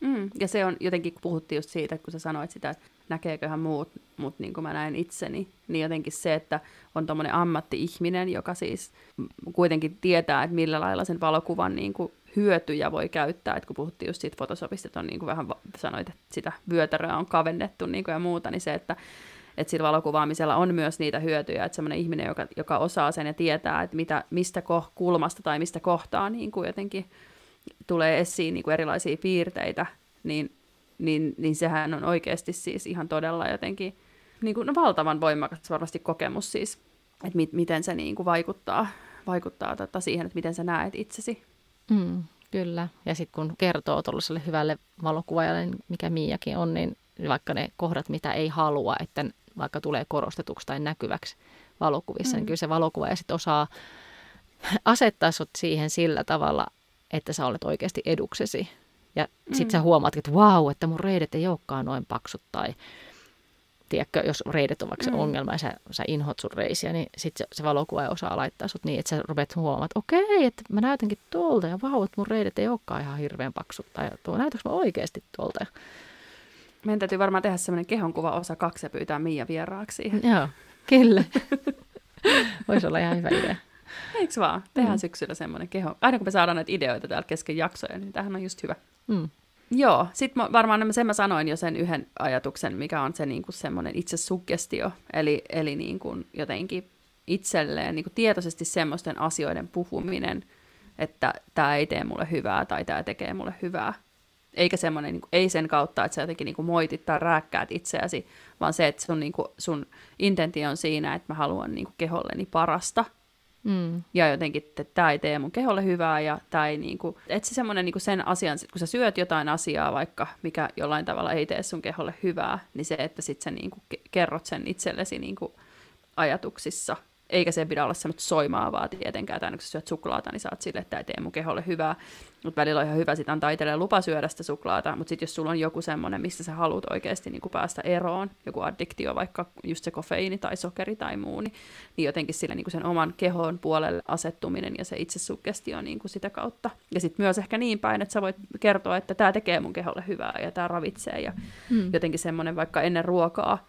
Speaker 2: Mm, ja se on jotenkin, puhuttiin just siitä, kun sä sanoit sitä, että näkeeköhän muut, mutta niin kuin mä näen itseni, niin jotenkin se, että on tuommoinen ammatti-ihminen, joka siis kuitenkin tietää, että millä lailla sen valokuvan niin kuin hyötyjä voi käyttää, että kun puhuttiin just siitä Photoshopista, että on niin kuin vähän sanoit, että sitä vyötäröä on kavennettu niin kuin ja muuta, niin se, että että sillä valokuvaamisella on myös niitä hyötyjä, että semmoinen ihminen, joka, joka osaa sen ja tietää, että mitä, mistä ko- kulmasta tai mistä kohtaa niin kuin jotenkin tulee esiin niin kuin erilaisia piirteitä, niin, niin, niin sehän on oikeasti siis ihan todella jotenkin niin kuin, no, valtavan voimakas varmasti kokemus siis, että mi- miten se niin kuin vaikuttaa, vaikuttaa tota siihen, että miten sä näet itsesi.
Speaker 1: Mm, kyllä. Ja sitten kun kertoo tuollaiselle hyvälle valokuvaajalle, niin mikä Miakin on, niin vaikka ne kohdat, mitä ei halua, että vaikka tulee korostetuksi tai näkyväksi valokuvissa, niin mm. niin kyllä se valokuvaaja sitten osaa asettaa sut siihen sillä tavalla, että sä olet oikeasti eduksesi. Ja sitten mm. sä huomaat, että vau, että mun reidet ei olekaan noin paksut tai tiedätkö, jos reidet on vaikka mm. ongelma ja sä, sä inhot sun reisiä, niin sitten se, se valokuvaaja osaa laittaa sut niin, että sä rupeat huomaamaan, että okei, että mä näytänkin tuolta ja vau, että mun reidet ei olekaan ihan hirveän paksut tai näytänkö mä oikeasti tuolta.
Speaker 2: Meidän täytyy varmaan tehdä semmoinen kehonkuva osa kaksi ja pyytää Mia vieraaksi.
Speaker 1: Joo, kyllä. Voisi olla ihan hyvä idea.
Speaker 2: Eikö vaan? Tehdään mm. syksyllä semmoinen keho. Aina kun me saadaan näitä ideoita täällä kesken jaksoja, niin tämähän on just hyvä. Mm. Joo, sitten varmaan sen mä sanoin jo sen yhden ajatuksen, mikä on se niin kuin semmoinen itse suggestio, eli, eli niin kuin jotenkin itselleen niin kuin tietoisesti semmoisten asioiden puhuminen, että tämä ei tee mulle hyvää tai tämä tekee mulle hyvää. Eikä semmoinen, niin kuin, ei sen kautta, että sä jotenkin niin kuin moitit tai rääkkäät itseäsi, vaan se, että sun, niin kuin, sun intentio on siinä, että mä haluan niin kuin keholleni parasta – Mm. Ja jotenkin, että tämä ei tee mun keholle hyvää ja tämä ei niinku, että se semmoinen niinku sen asian, kun sä syöt jotain asiaa vaikka, mikä jollain tavalla ei tee sun keholle hyvää, niin se, että sit sä niinku kerrot sen itsellesi niinku ajatuksissa eikä se pidä olla semmoista soimaavaa tietenkään, tai kun sä syöt suklaata, niin saat sille, että tämä ei tee mun keholle hyvää. Mutta välillä on ihan hyvä sitten antaa itselleen lupa syödä sitä suklaata, mutta sitten jos sulla on joku semmoinen, mistä sä haluat oikeasti niin päästä eroon, joku addiktio, vaikka just se kofeiini tai sokeri tai muu, niin, niin jotenkin sille niin sen oman kehon puolelle asettuminen ja se itsesugestio niin kuin sitä kautta. Ja sitten myös ehkä niin päin, että sä voit kertoa, että tämä tekee mun keholle hyvää ja tämä ravitsee ja hmm. jotenkin semmoinen vaikka ennen ruokaa,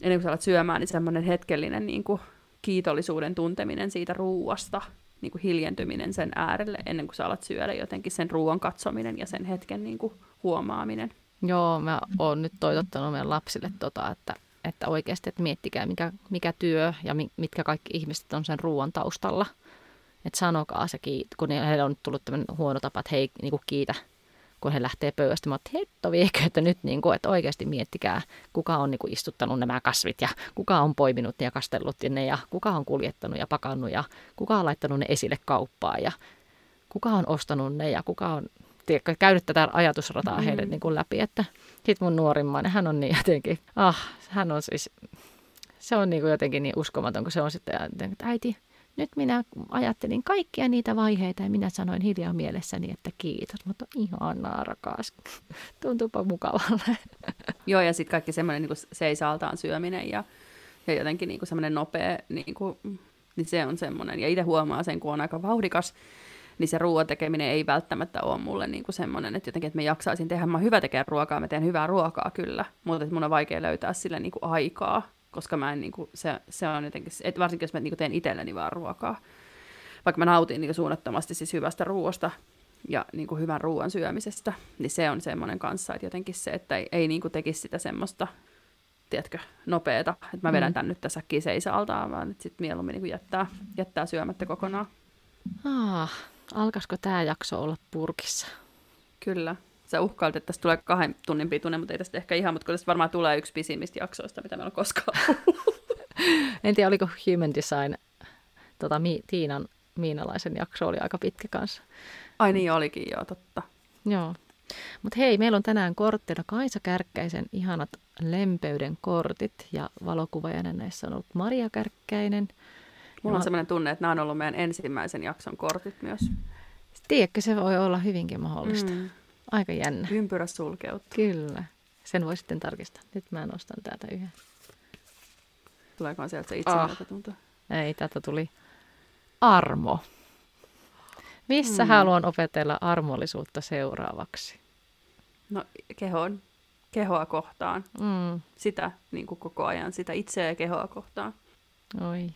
Speaker 2: ennen kuin sä alat syömään, niin semmoinen hetkellinen niin kuin kiitollisuuden tunteminen siitä ruuasta, niin kuin hiljentyminen sen äärelle ennen kuin sä alat syödä, jotenkin sen ruoan katsominen ja sen hetken niin kuin huomaaminen.
Speaker 1: Joo, mä oon nyt toitottanut meidän lapsille tota, että, että oikeasti, että miettikää mikä, mikä työ ja mitkä kaikki ihmiset on sen ruoan taustalla. Että sanokaa se, kun heillä on tullut tämmöinen huono tapa, että hei, niin kuin kiitä kun he lähtee pöydästä. Mä oon, hetto viekö, että nyt niin kuin, että oikeasti miettikää, kuka on niin kuin istuttanut nämä kasvit ja kuka on poiminut ja kastellut ne ja kuka on kuljettanut ja pakannut ja kuka on laittanut ne esille kauppaan ja kuka on ostanut ne ja kuka on tiedätkö, käynyt tätä ajatusrataa mm. heille niin kuin läpi. Että sit mun nuorimman, hän on niin jotenkin, ah, hän on siis, se on niin kuin jotenkin niin uskomaton, kun se on sitten, että äiti, nyt minä ajattelin kaikkia niitä vaiheita ja minä sanoin hiljaa mielessäni, että kiitos, mutta ihanaa rakas. Tuntuupa mukavalle.
Speaker 2: Joo, ja sitten kaikki semmoinen niin seisaltaan syöminen ja, ja jotenkin niin semmoinen nopea, niin, kuin, niin se on semmoinen. Ja itse huomaa sen, kun on aika vauhdikas, niin se ruoan tekeminen ei välttämättä ole mulle niin kuin semmoinen, että jotenkin, että mä jaksaisin tehdä, mä hyvä tekemään ruokaa, mä teen hyvää ruokaa kyllä, mutta että mun on vaikea löytää sille niin kuin aikaa koska mä en, niin kuin, se, se on jotenkin, et varsinkin jos mä niin kuin teen itselleni vaan ruokaa. Vaikka mä nautin niin kuin suunnattomasti siis hyvästä ruoasta ja niin kuin hyvän ruoan syömisestä, niin se on semmoinen kanssa, että jotenkin se, että ei, ei niin kuin tekisi sitä semmoista, tiedätkö, nopeeta, että mä vedän mm. tän nyt tässä seisaltaan, vaan että sitten mieluummin niin kuin jättää, jättää syömättä kokonaan.
Speaker 1: Ah, alkaisiko tämä jakso olla purkissa?
Speaker 2: Kyllä sä uhkailit, että tästä tulee kahden tunnin pituinen, mutta ei tästä ehkä ihan, mutta tästä varmaan tulee yksi pisimmistä jaksoista, mitä meillä on koskaan
Speaker 1: En tiedä, oliko Human Design, tota, Mi- Tiinan Miinalaisen jakso oli aika pitkä kanssa.
Speaker 2: Ai niin olikin, joo, totta.
Speaker 1: Joo. Mutta hei, meillä on tänään korttina Kaisa Kärkkäisen ihanat lempeyden kortit ja valokuvaajana näissä on ollut Maria Kärkkäinen.
Speaker 2: Mulla on sellainen tunne, että nämä on ollut meidän ensimmäisen jakson kortit myös.
Speaker 1: Tiedätkö, se voi olla hyvinkin mahdollista. Mm. Aika jännä.
Speaker 2: Ympyrä sulkeutuu.
Speaker 1: Kyllä. Sen voi sitten tarkistaa. Nyt mä nostan täältä yhden.
Speaker 2: Tuleeko sieltä se itse ah. tuntuu?
Speaker 1: Ei, tätä tuli armo. Missä mm. haluan opetella armollisuutta seuraavaksi?
Speaker 2: No kehon, kehoa kohtaan. Mm. Sitä niin kuin koko ajan, sitä itseä ja kehoa kohtaan.
Speaker 1: Oi.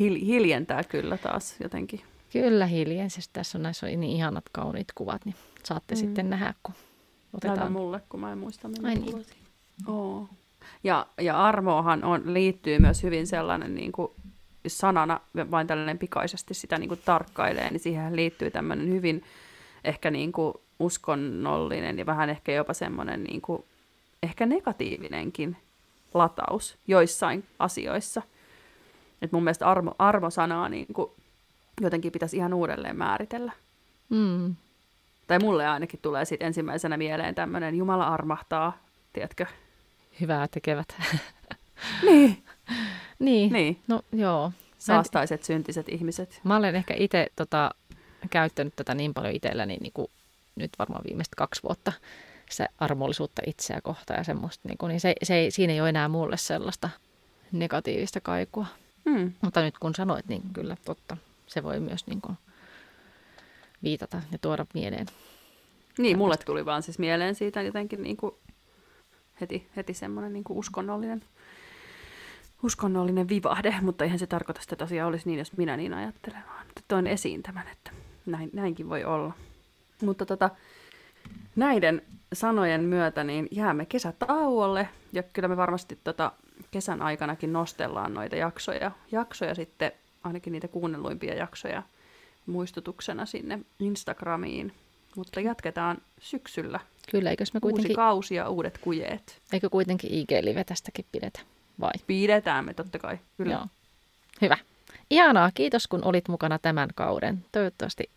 Speaker 2: Hil- hiljentää kyllä taas jotenkin.
Speaker 1: Kyllä hiljensi. Tässä on näissä on niin ihanat kauniit kuvat, niin saatte mm. sitten nähdä, kun
Speaker 2: otetaan. Näytä mulle, kun mä en muista minne
Speaker 1: Ai niin.
Speaker 2: Oo. Ja, ja armoahan on, liittyy myös hyvin sellainen niin kuin sanana, vain tällainen pikaisesti sitä niin kuin tarkkailee, niin siihen liittyy tämmöinen hyvin ehkä niin kuin uskonnollinen ja vähän ehkä jopa semmoinen niin kuin, ehkä negatiivinenkin lataus joissain asioissa. Et mun mielestä armo, armosanaa niin kuin jotenkin pitäisi ihan uudelleen määritellä.
Speaker 1: Mm.
Speaker 2: Tai mulle ainakin tulee sitten ensimmäisenä mieleen tämmöinen Jumala armahtaa, tiedätkö?
Speaker 1: Hyvää tekevät.
Speaker 2: Niin.
Speaker 1: niin.
Speaker 2: niin.
Speaker 1: No joo.
Speaker 2: Saastaiset, syntiset ihmiset.
Speaker 1: Mä olen ehkä itse tota, käyttänyt tätä niin paljon itselläni niin kuin nyt varmaan viimeiset kaksi vuotta se armollisuutta itseä kohtaan ja semmoista, niin, kuin, niin se, se ei, siinä ei ole enää mulle sellaista negatiivista kaikua.
Speaker 2: Hmm.
Speaker 1: Mutta nyt kun sanoit, niin kyllä totta. Se voi myös niin kuin, viitata ja tuoda mieleen.
Speaker 2: Niin, mulle tuli vaan siis mieleen siitä jotenkin niin kuin heti, heti semmoinen niin kuin uskonnollinen, uskonnollinen vivahde, mutta eihän se tarkoita sitä, että asia olisi niin, jos minä niin ajattelen, vaan toin esiin tämän, että näin, näinkin voi olla. Mutta tota, näiden sanojen myötä niin jäämme kesätauolle ja kyllä me varmasti tota, kesän aikanakin nostellaan noita jaksoja, jaksoja sitten, ainakin niitä kuunnelluimpia jaksoja muistutuksena sinne Instagramiin. Mutta jatketaan syksyllä.
Speaker 1: Kyllä, eikös me kuitenkin...
Speaker 2: Uusi kausi ja uudet kujeet.
Speaker 1: Eikö kuitenkin IG-live tästäkin pidetä, vai?
Speaker 2: Pidetään me totta kai, kyllä.
Speaker 1: Joo. Hyvä. Ihanaa, kiitos kun olit mukana tämän kauden. Toivottavasti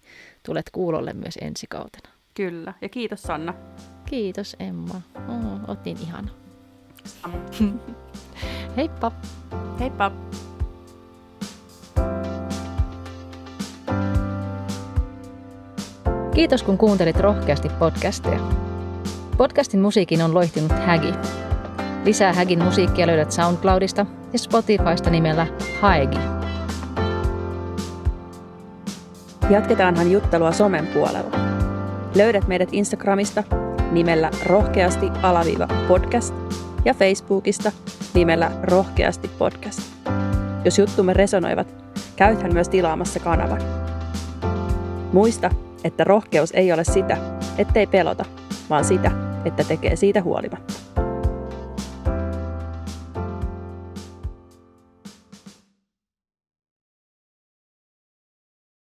Speaker 1: tulet kuulolle myös ensi kautena.
Speaker 2: Kyllä, ja kiitos Sanna.
Speaker 1: Kiitos Emma. Oh, oot niin ihana. Heippa!
Speaker 2: Heippa!
Speaker 1: Kiitos kun kuuntelit rohkeasti podcastia. Podcastin musiikin on loihtinut Hägi. Lisää Hägin musiikkia löydät SoundCloudista ja Spotifysta nimellä Haegi.
Speaker 3: Jatketaanhan juttelua somen puolella. Löydät meidät Instagramista nimellä rohkeasti alaviiva podcast ja Facebookista nimellä rohkeasti podcast. Jos juttumme resonoivat, käythän myös tilaamassa kanavan. Muista, että rohkeus ei ole sitä, ettei pelota, vaan sitä, että tekee siitä huolimatta.